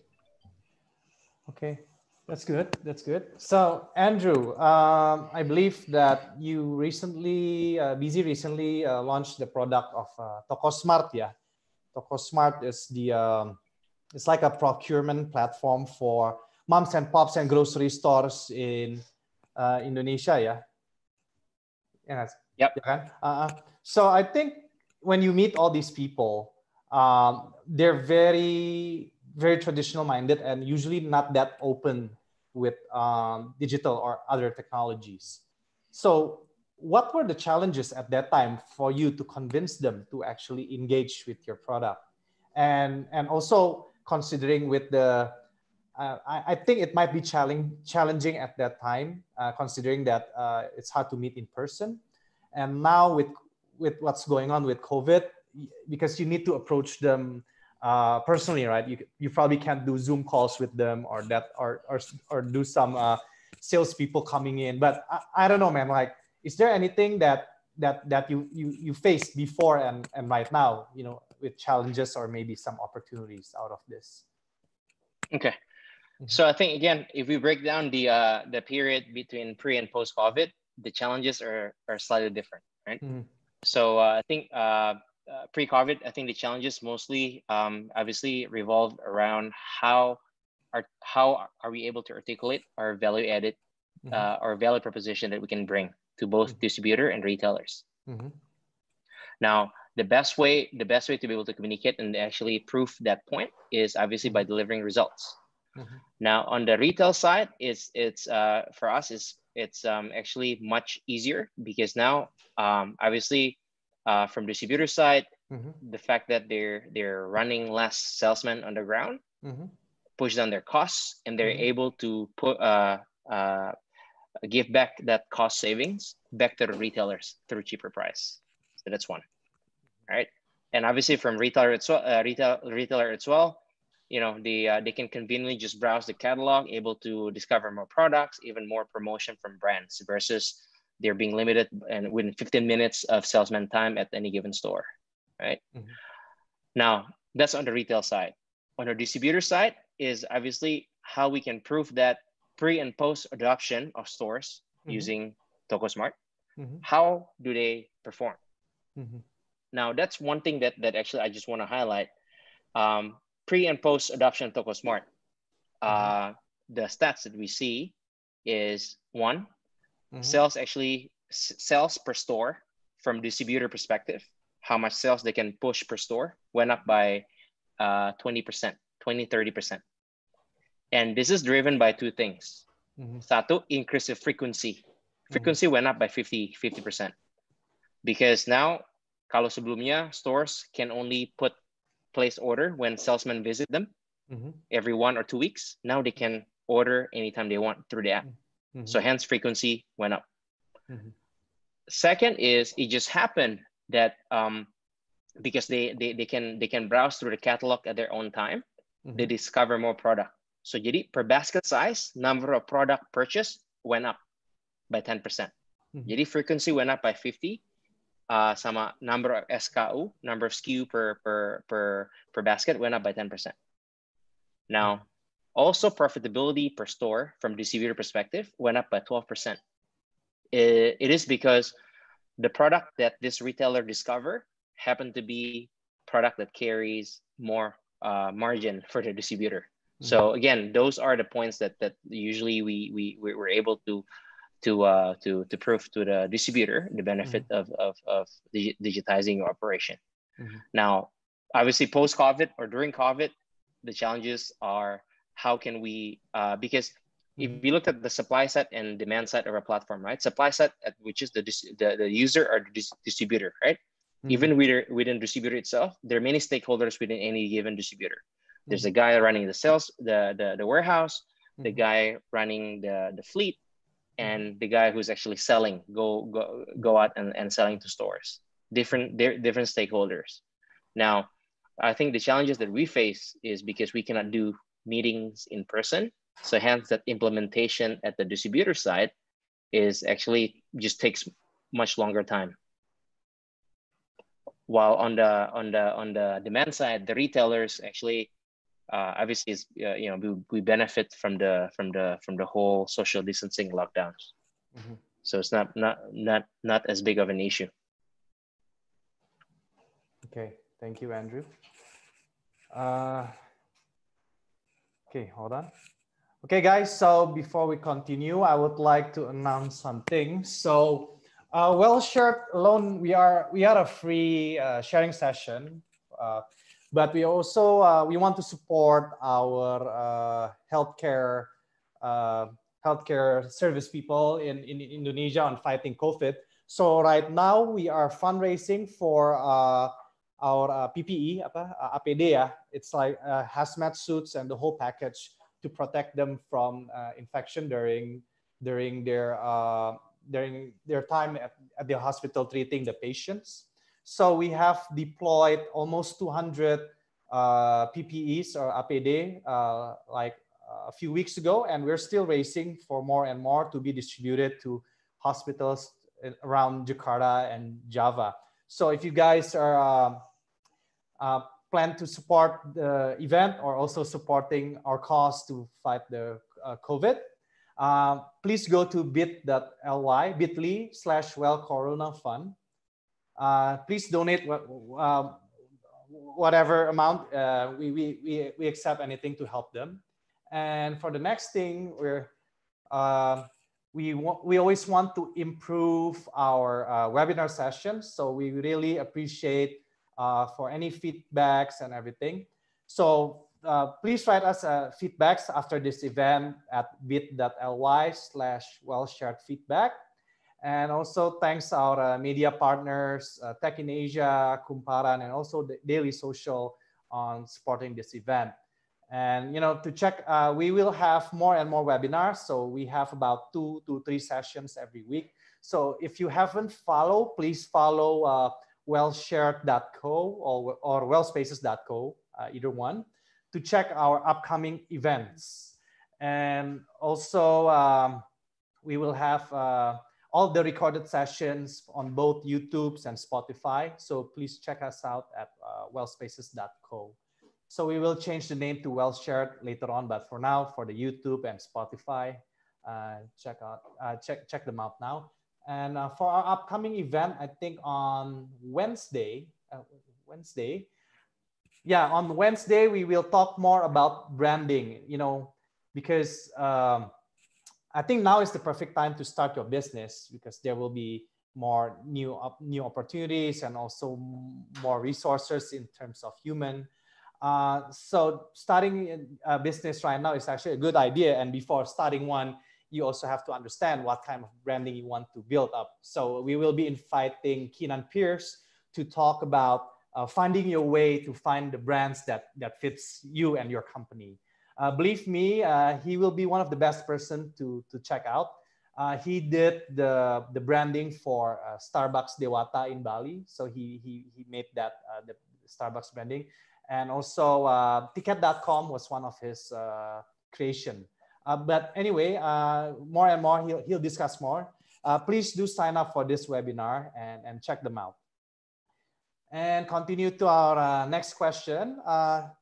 Okay. That's good. That's good. So, Andrew, um, I believe that you recently, uh, Bizzy recently uh, launched the product of uh, Toko Smart. Yeah, Toko Smart is the um, it's like a procurement platform for moms and pops and grocery stores in uh, Indonesia. Yeah. Yes. Yep. Yeah. Uh, so I think when you meet all these people, um, they're very very traditional minded and usually not that open with um, digital or other technologies. So, what were the challenges at that time for you to convince them to actually engage with your product? And and also considering with the, uh, I, I, think it might be challenging challenging at that time, uh, considering that uh, it's hard to meet in person, and now with with what's going on with COVID, because you need to approach them uh, personally, right? You, you probably can't do Zoom calls with them or that or or, or do some uh, salespeople coming in. But I, I don't know, man. Like, is there anything that that that you you you faced before and and right now, you know, with challenges or maybe some opportunities out of this? Okay. Mm-hmm. So I think again, if we break down the uh, the period between pre and post COVID, the challenges are are slightly different, right? Mm-hmm. So uh, I think uh, uh, pre-COVID, I think the challenges mostly um, obviously revolved around how are how are we able to articulate our value added mm-hmm. uh, our value proposition that we can bring to both mm-hmm. distributor and retailers. Mm-hmm. Now, the best way the best way to be able to communicate and actually prove that point is obviously by mm-hmm. delivering results. Mm-hmm. Now, on the retail side, it's it's uh, for us is it's um, actually much easier because now um, obviously uh, from distributor side, mm-hmm. the fact that they're they're running less salesmen on the ground mm-hmm. push down their costs, and they're mm-hmm. able to put uh, uh, give back that cost savings back to the retailers through cheaper price. So that's one, right? And obviously from retailer as well, uh, retail retailer as well, you know, they uh, they can conveniently just browse the catalog, able to discover more products, even more promotion from brands versus they're being limited and within 15 minutes of salesman time at any given store, right? Mm-hmm. Now, that's on the retail side. On the distributor side is obviously how we can prove that pre and post adoption of stores mm-hmm. using TokoSmart. Mm-hmm. How do they perform? Mm-hmm. Now, that's one thing that, that actually I just want to highlight. Um, pre and post adoption of TokoSmart. Mm-hmm. Uh, the stats that we see is one, mm-hmm. sales actually sales per store from distributor perspective how much sales they can push per store went up by uh, 20% 20 30% and this is driven by two things mm-hmm. satu increase of frequency mm-hmm. frequency mm-hmm. went up by 50 50% because now kalau sebelumnya stores can only put place order when salesmen visit them mm-hmm. every one or two weeks now they can order anytime they want through the app mm-hmm. Mm-hmm. So hence frequency went up. Mm-hmm. Second is it just happened that um, because they, they they can they can browse through the catalog at their own time, mm-hmm. they discover more product. So jadi per basket size, number of product purchase went up by 10%. Mm-hmm. Jadi frequency went up by 50. Uh, sama number of SKU, number of SKU per per per per basket went up by 10%. Now. Also, profitability per store from distributor perspective went up by 12%. it, it is because the product that this retailer discovered happened to be product that carries more uh, margin for the distributor. Mm-hmm. So again, those are the points that that usually we we we were able to to uh, to to prove to the distributor the benefit mm-hmm. of, of of digitizing your operation. Mm-hmm. Now, obviously, post COVID or during COVID, the challenges are how can we uh, because if you look at the supply side and demand side of our platform right supply side which is the the, the user or the dis distributor right mm-hmm. even within, within distributor itself there are many stakeholders within any given distributor mm-hmm. there's a guy running the sales the the, the warehouse mm-hmm. the guy running the the fleet mm-hmm. Mm. and the guy who's actually selling go go go out and, and selling to stores. Different different stakeholders. Now i think the challenges that we face is because we cannot do meetings in person. So hence that implementation at the distributor side is actually just takes much longer time. While on the on the on the demand side, the retailers actually uh, obviously is uh, you know we, we benefit from the from the from the whole social distancing lockdowns. Mm-hmm. So it's not not not not as big of an issue. Okay, thank you, Andrew. Uh, okay, hold on. Okay, guys, so before we continue, I would like to announce something. So, uh, well, shared alone, we are we had a free uh, sharing session, uh, but we also uh, we want to support our uh, healthcare uh, healthcare service people in, in Indonesia on fighting COVID. So right now we are fundraising for uh, our PPE, apa, APD. It's like hazmat suits and the whole package to protect them from infection during during their during their time at, at the hospital treating the patients. So we have deployed almost 200 PPEs or APD like a few weeks ago, and we're still racing for more and more to be distributed to hospitals around Jakarta and Java. So if you guys are uh, uh, plan to support the event or also supporting our cause to fight the uh, COVID, uh, please go to bit.ly, bit.ly slash well corona fund. Uh, please donate um, whatever amount. Uh, we, we, we, we accept anything to help them. And for the next thing, we're, uh, we, we always want to improve our uh, webinar sessions. So we really appreciate uh, for any feedbacks and everything. So uh, please write us uh, feedbacks after this event at bit.ly slash well shared feedback. And also thanks our uh, media partners, uh, Tech in Asia, Kumparan, and also the Daily Social on supporting this event. And you know, to check, uh, we will have more and more webinars. So we have about two to three sessions every week. So if you haven't followed, please follow uh, wellshared.co or, or wellspaces.co, uh, either one, to check our upcoming events. And also, um, we will have uh, all the recorded sessions on both YouTube's and Spotify. So please check us out at uh, wellspaces.co. So we will change the name to Well Shared later on, but for now, for the YouTube and Spotify, uh, check out uh, check check them out now. And uh, for our upcoming event, I think on Wednesday, uh, Wednesday, yeah, on Wednesday we will talk more about branding. You know, because um, I think now is the perfect time to start your business because there will be more new new opportunities and also more resources in terms of human uh, so starting a business right now is actually a good idea. And before starting one, you also have to understand what kind of branding you want to build up. So we will be inviting Keenan Pierce to talk about uh, finding your way to find the brands that, that fits you and your company. Uh, believe me, uh, he will be one of the best person to, to check out. Uh, he did the, the branding for uh, Starbucks Dewata in Bali. So he, he, he made that, the Starbucks branding and also uh, tiket.com was one of his uh, creation. Uh, but anyway, uh, more and more, he'll, he'll discuss more. Uh, please do sign up for this webinar and, and check them out. And continue to our uh, next question,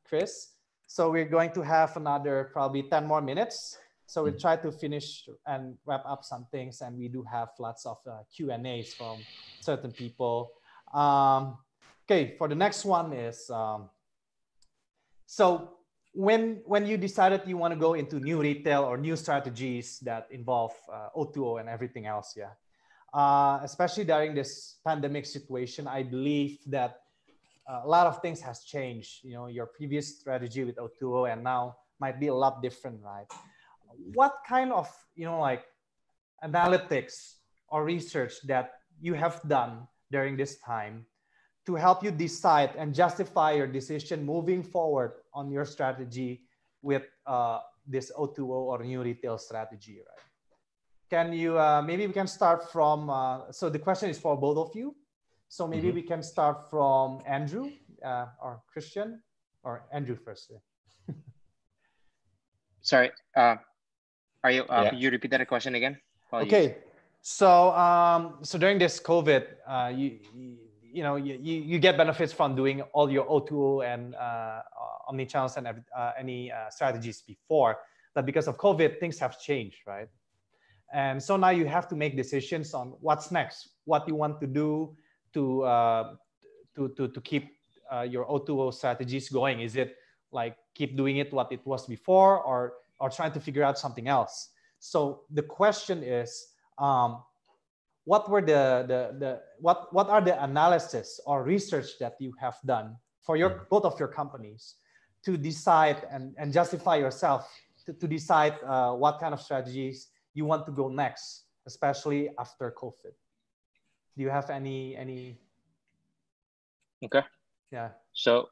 Chris. So we're going to have another probably 10 more minutes. So we'll try to finish and wrap up some things. And we do have lots of Q&As from certain people. Um, okay, for the next one is, um, so when when you decided you want to go into new retail or new strategies that involve uh, O2O and everything else, yeah, uh, especially during this pandemic situation, I believe that uh, a lot of things has changed. You know, your previous strategy with O2O and now might be a lot different, right? What kind of you know like analytics or research that you have done during this time to help you decide and justify your decision moving forward on your strategy with uh, this O2O or new retail strategy, right? Can you, uh, maybe we can start from, uh, so the question is for both of you. So maybe mm-hmm. we can start from Andrew uh, or Christian or Andrew first. sorry. Uh, are you? Uh, Yeah. You repeat that question again? Okay, so um, so during this COVID, uh, you, you you know you, you you get benefits from doing all your O2O and uh, omni channels and uh, any uh, strategies before, but because of COVID, things have changed, right? And so now you have to make decisions on what's next, what you want to do to uh, to to to keep uh, your O2O strategies going. Is it like keep doing it what it was before, or or trying to figure out something else? So the question is, um, what were the, the, the what, what are the analysis or research that you have done for your Mhm. both of your companies to decide and, and justify yourself to, to decide uh, what kind of strategies you want to go next, especially after COVID? Do you have any any? Okay. Yeah. So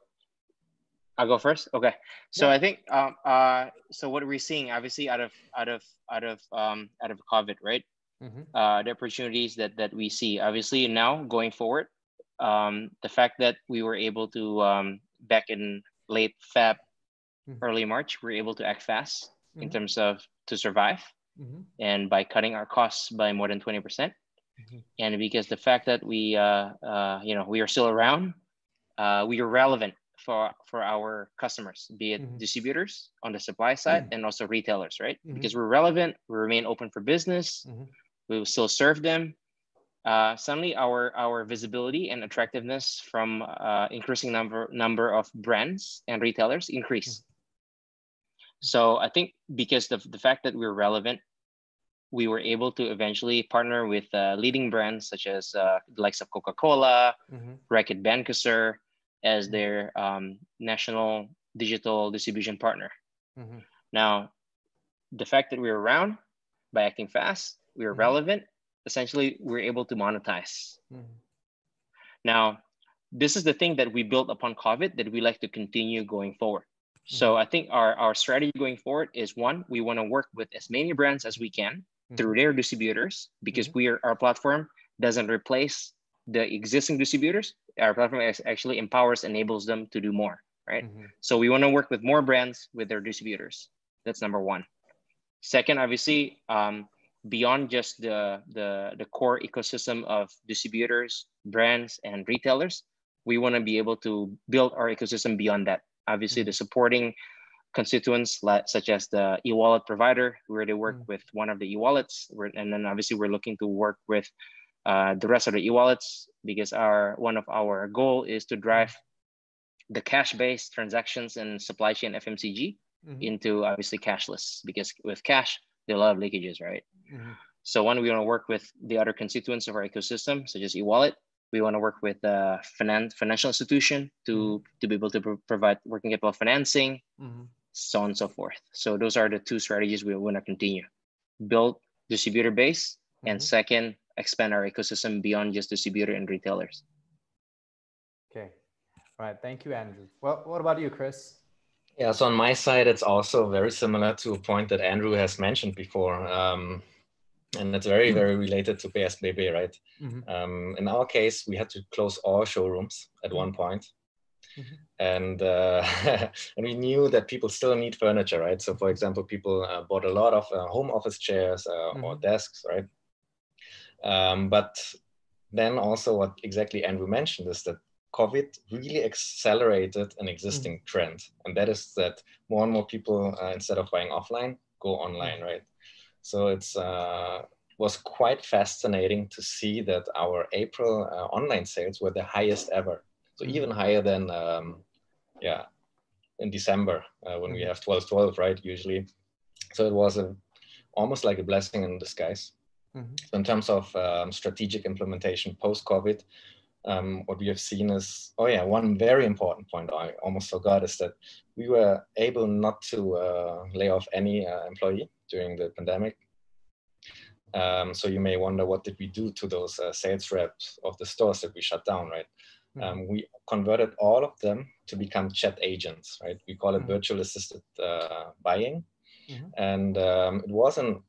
I'll go first. Okay. So Yeah. I think um uh so what we're seeing obviously out of out of out of um out of COVID, right? Mhm. Uh the opportunities that that we see. Obviously now going forward, um the fact that we were able to um back in late Feb, Mhm. early March, we are able to act fast in Mhm. terms of to survive Mhm. and by cutting our costs by more than 20%. Mhm. And because the fact that we, uh, uh, you know, we are still around, uh, we are relevant for, for our customers, be it Mhm. distributors on the supply side and also retailers, right? Mhm. Because we're relevant, we remain open for business, Mhm. we will still serve them. Uh, suddenly our, our visibility and attractiveness from uh, increasing number, number of brands and retailers increase. So I think because the, the fact that we're relevant, we were able to eventually partner with uh, leading brands such as uh, the likes of Coca-Cola, Mhm. Reckitt Benckiser as Mhm. their um, national digital distribution partner. Mhm. Now, the fact that we're around by acting fast, we are Mhm. relevant, essentially we're able to monetize. Mhm. Now, this is the thing that we built upon COVID that we like to continue going forward. So I think our, our strategy going forward is one, we want to work with as many brands as we can through their distributors because we are our platform doesn't replace the existing distributors. Our platform is- actually empowers, enables them to do more, right? Mhm. So we want to work with more brands with their distributors. That's number one. Second, obviously, um, beyond just the, the the core ecosystem of distributors, brands, and retailers, we want to be able to build our ecosystem beyond that. Obviously, the supporting constituents such as the e-wallet provider, where they work Mm. with one of the e-wallets, and then obviously we're looking to work with uh, the rest of the e-wallets because our one of our goal is to drive the cash-based transactions and supply chain FMCG Mhm. into obviously cashless because with cash there are a lot of leakages, right? Mhm. So one, we want to work with the other constituents of our ecosystem, such as e-wallet. We want to work with the finan- financial institution to to be able to pro- provide working capital financing, Mhm. So on and so forth. So those are the two strategies we want to continue: build distributor base, and Mhm. second, expand our ecosystem beyond just distributor and retailers. Okay. All right. Thank you, Andrew. Well, what about you, Chris? Yeah, so on my side, it's also very similar to a point that Andrew has mentioned before. Um, and it's very, very related to PSBB, right? Mhm. Um, in our case, we had to close all showrooms at one point. Mhm. And, uh, and we knew that people still need furniture, right? So, for example, people uh, bought a lot of uh, home office chairs uh, or Mhm. desks, right? Um, but then also, what exactly Andrew mentioned is that COVID really accelerated an existing trend, and that is that more and more people, uh, instead of buying offline, go online, right? So it's uh, was quite fascinating to see that our April uh, online sales were the highest ever, so even higher than um, yeah in December uh, when we Mhm. have 12 12 right usually. So it was a almost like a blessing in disguise. Mhm. So in terms of um, strategic implementation post COVID, um, what we have seen is, oh yeah, one very important point I almost forgot is that we were able not to uh, lay off any uh, employee during the pandemic. Um, so you may wonder, what did we do to those uh, sales reps of the stores that we shut down, right? Mhm. Um, we converted all of them to become chat agents, right? We call it Mhm. virtual assisted uh, buying. Mhm. And um, it wasn't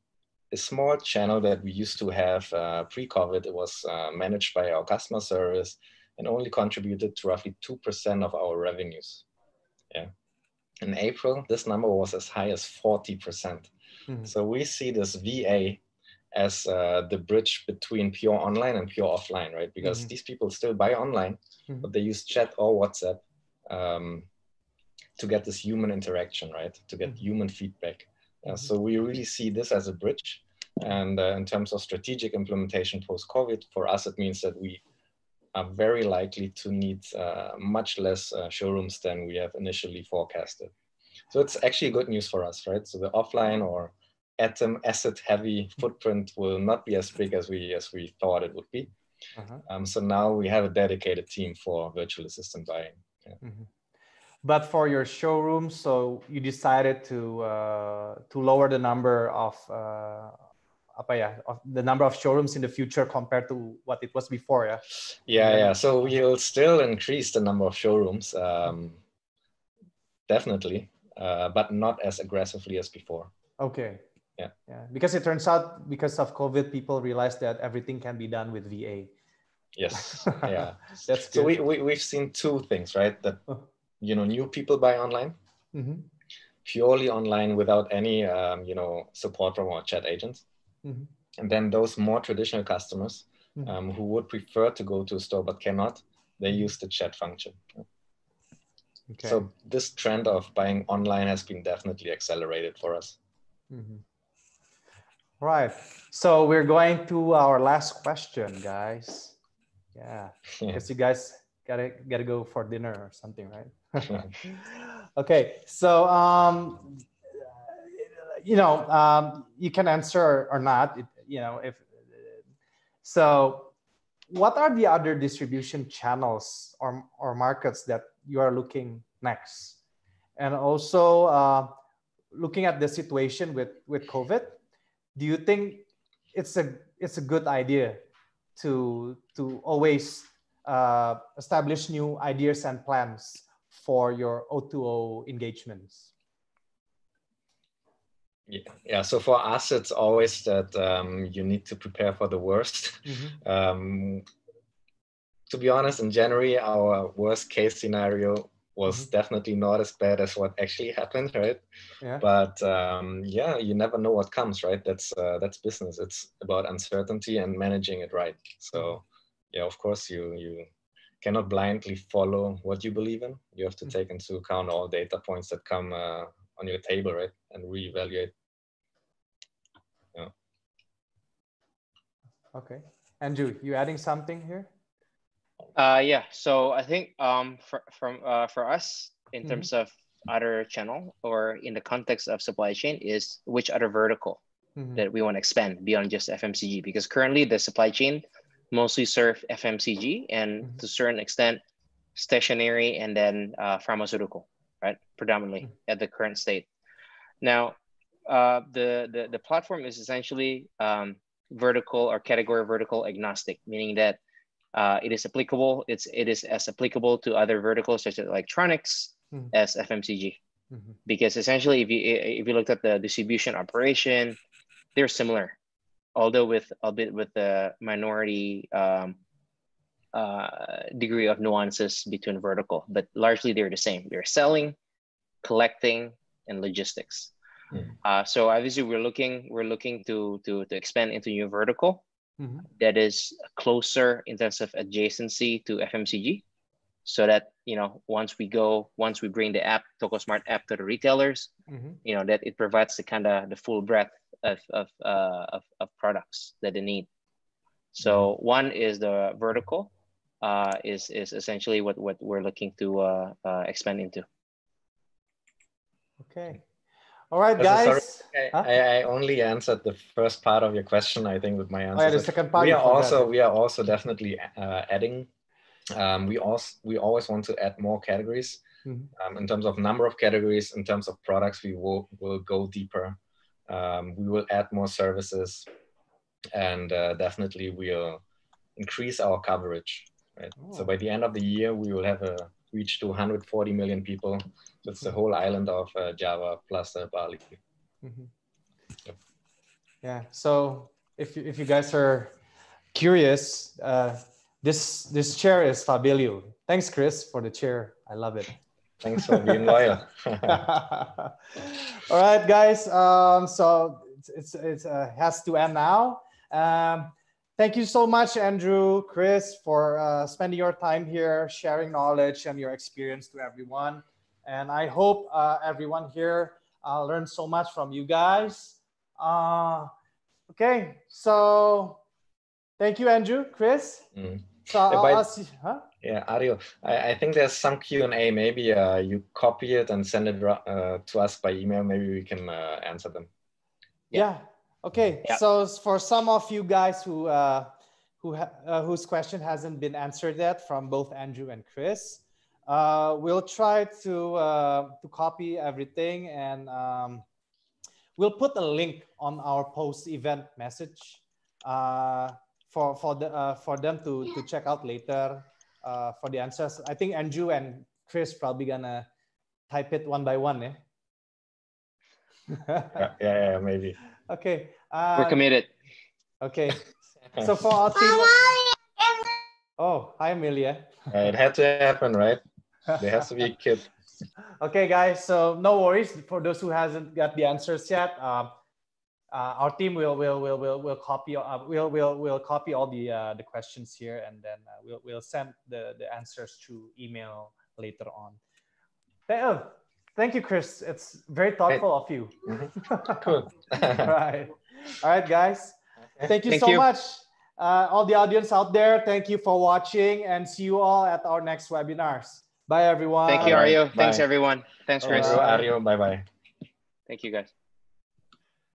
a small channel that we used to have uh, pre-COVID. It was uh, managed by our customer service and only contributed to roughly 2% of our revenues. Yeah. in April, this number was as high as 40%. percent Mhm. So we see this VA as uh, the bridge between pure online and pure offline, right? Because Mhm. these people still buy online, Mhm. but they use chat or WhatsApp um, to get this human interaction, right? To get Mhm. human feedback. Uh, Mhm. so we really see this as a bridge. And uh, in terms of strategic implementation post COVID, for us, it means that we are very likely to need uh, much less uh, showrooms than we have initially forecasted. So it's actually good news for us, right? So the offline or atom asset heavy footprint will not be as big as we as we thought it would be. Uh-huh. Um, so now we have a dedicated team for virtual assistant buying. Mhm. But for your showroom, so you decided to uh, to lower the number of uh, apa ya, of the number of showrooms in the future compared to what it was before, yeah. Yeah, Yeah. yeah. So we'll still increase the number of showrooms, um, definitely, uh, but not as aggressively as before. Okay. Yeah. Yeah. Because it turns out because of COVID, people realized that everything can be done with VA. Yes, yeah. That's good. So we, we we've seen two things, right? That you know, new people buy online, mm-hmm. purely online without any um, you know support from our chat agents, Mhm. and then those more traditional customers Mhm. um, who would prefer to go to a store but cannot, they Mhm. use the chat function. Okay. So this trend of buying online has been definitely accelerated for us. Right. So we're going to our last question, guys. Yeah. Yeah. You guys gotta gotta go for dinner or something, right? okay. So um you know, um, you can answer or not, you know, if so what are the other distribution channels or, or markets that you are looking next? And also uh, looking at the situation with, with COVID, do you think it's a it's a good idea to to always uh, establish new ideas and plans for your O2O engagements? Yeah, yeah. So for us, it's always that um, you need to prepare for the worst. Um, to be honest, in January, our worst case scenario was Mhm. definitely not as bad as what actually happened, right? Yeah. But um, yeah, you never know what comes, right? That's uh, that's business. It's about uncertainty and managing it right. So yeah, of course, you you cannot blindly follow what you believe in. You have to Mhm. take into account all data points that come uh, on your table, right, and reevaluate. Okay. Andrew, you adding something here? Uh, yeah. So I think um, for, from uh, for us in Mhm. terms of other channel or in the context of supply chain is which other vertical Mhm. that we want to expand beyond just FMCG because currently the supply chain mostly serve FMCG and Mhm. to a certain extent stationary and then uh, pharmaceutical, right? Predominantly Mhm. at the current state. Now, uh, the, the the platform is essentially um, vertical or category vertical agnostic, meaning that uh, it is applicable. It's it is as applicable to other verticals such as electronics Mhm. as FMCG Mhm. because essentially if you if you looked at the distribution operation they're similar although with a bit with the minority um, uh, degree of nuances between vertical but largely they're the same they're selling collecting and logistics Mhm. uh, so obviously we're looking we're looking to to to expand into new vertical Mhm. that is closer in terms of adjacency to fmcg so that you know once we go once we bring the app Toko Smart app to the retailers Mhm. you know that it provides the kind of the full breadth of of, uh, of of products that they need so one is the vertical uh, is is essentially what what we're looking to uh, uh, expand into Okay. All right, sorry, guys. I, Huh? I, I only answered the first part of your question, I think, with my Oh, answer. yeah, the So second part. we are also we are also definitely uh, adding. Um, we also we always want to add more categories. Mhm. Um, in terms of number of categories, in terms of products, we will will go deeper. Um, we will add more services, and uh, definitely we'll increase our coverage. Right. So Oh. by the end of the year, we will have a reach to 140 million people. That's the whole island of uh, Java plus uh, Bali. Mhm. Yep. Yeah. So if you, if you guys are curious, uh, this this chair is Fabelio. Thanks, Chris, for the chair. I love it. Thanks for being loyal. All right, guys. Um, so it's it's, it's uh, has to end now. Um, thank you so much, Andrew, Chris, for uh, spending your time here, sharing knowledge and your experience to everyone. And I hope uh, everyone here uh, learned so much from you guys. Uh, okay, so thank you, Andrew, Chris. Mm. So I'll, I'll see, huh? Yeah, Aryo, I, I think there's some Q&A. Maybe uh, you copy it and send it uh, to us by email. Maybe we can uh, answer them. Yeah. Okay. Yeah. So for some of you guys who uh, who ha- uh, whose question hasn't been answered yet from both Andrew and Chris, uh, we'll try to uh, to copy everything and um, we'll put a link on our post event message uh, for for the uh, for them to to check out later uh, for the answers. I think Andrew and Chris probably gonna type it one by one, eh? Yeah, yeah, yeah, maybe. Okay. We're Uh, committed. okay. So for our team. Oh, hi, Amelia. Uh, it had to happen, right? There has to be a kid. okay, guys. So no worries for those who hasn't got the answers yet. Um, uh, our team will will will will will copy uh, will will will copy all the uh, the questions here, and then uh, we'll we'll send the the answers through email later on. Th- oh, Thank you, Chris. It's very thoughtful of you. Cool. all right, all right, guys. Thank you Thank so you. much, uh, all the audience out there. Thank you for watching, and see you all at our next webinars. Bye, everyone. Thank you, Ario. Aryo. Thanks, everyone. Thanks, Chris. Alright. Aryo, bye bye. Thank you, guys.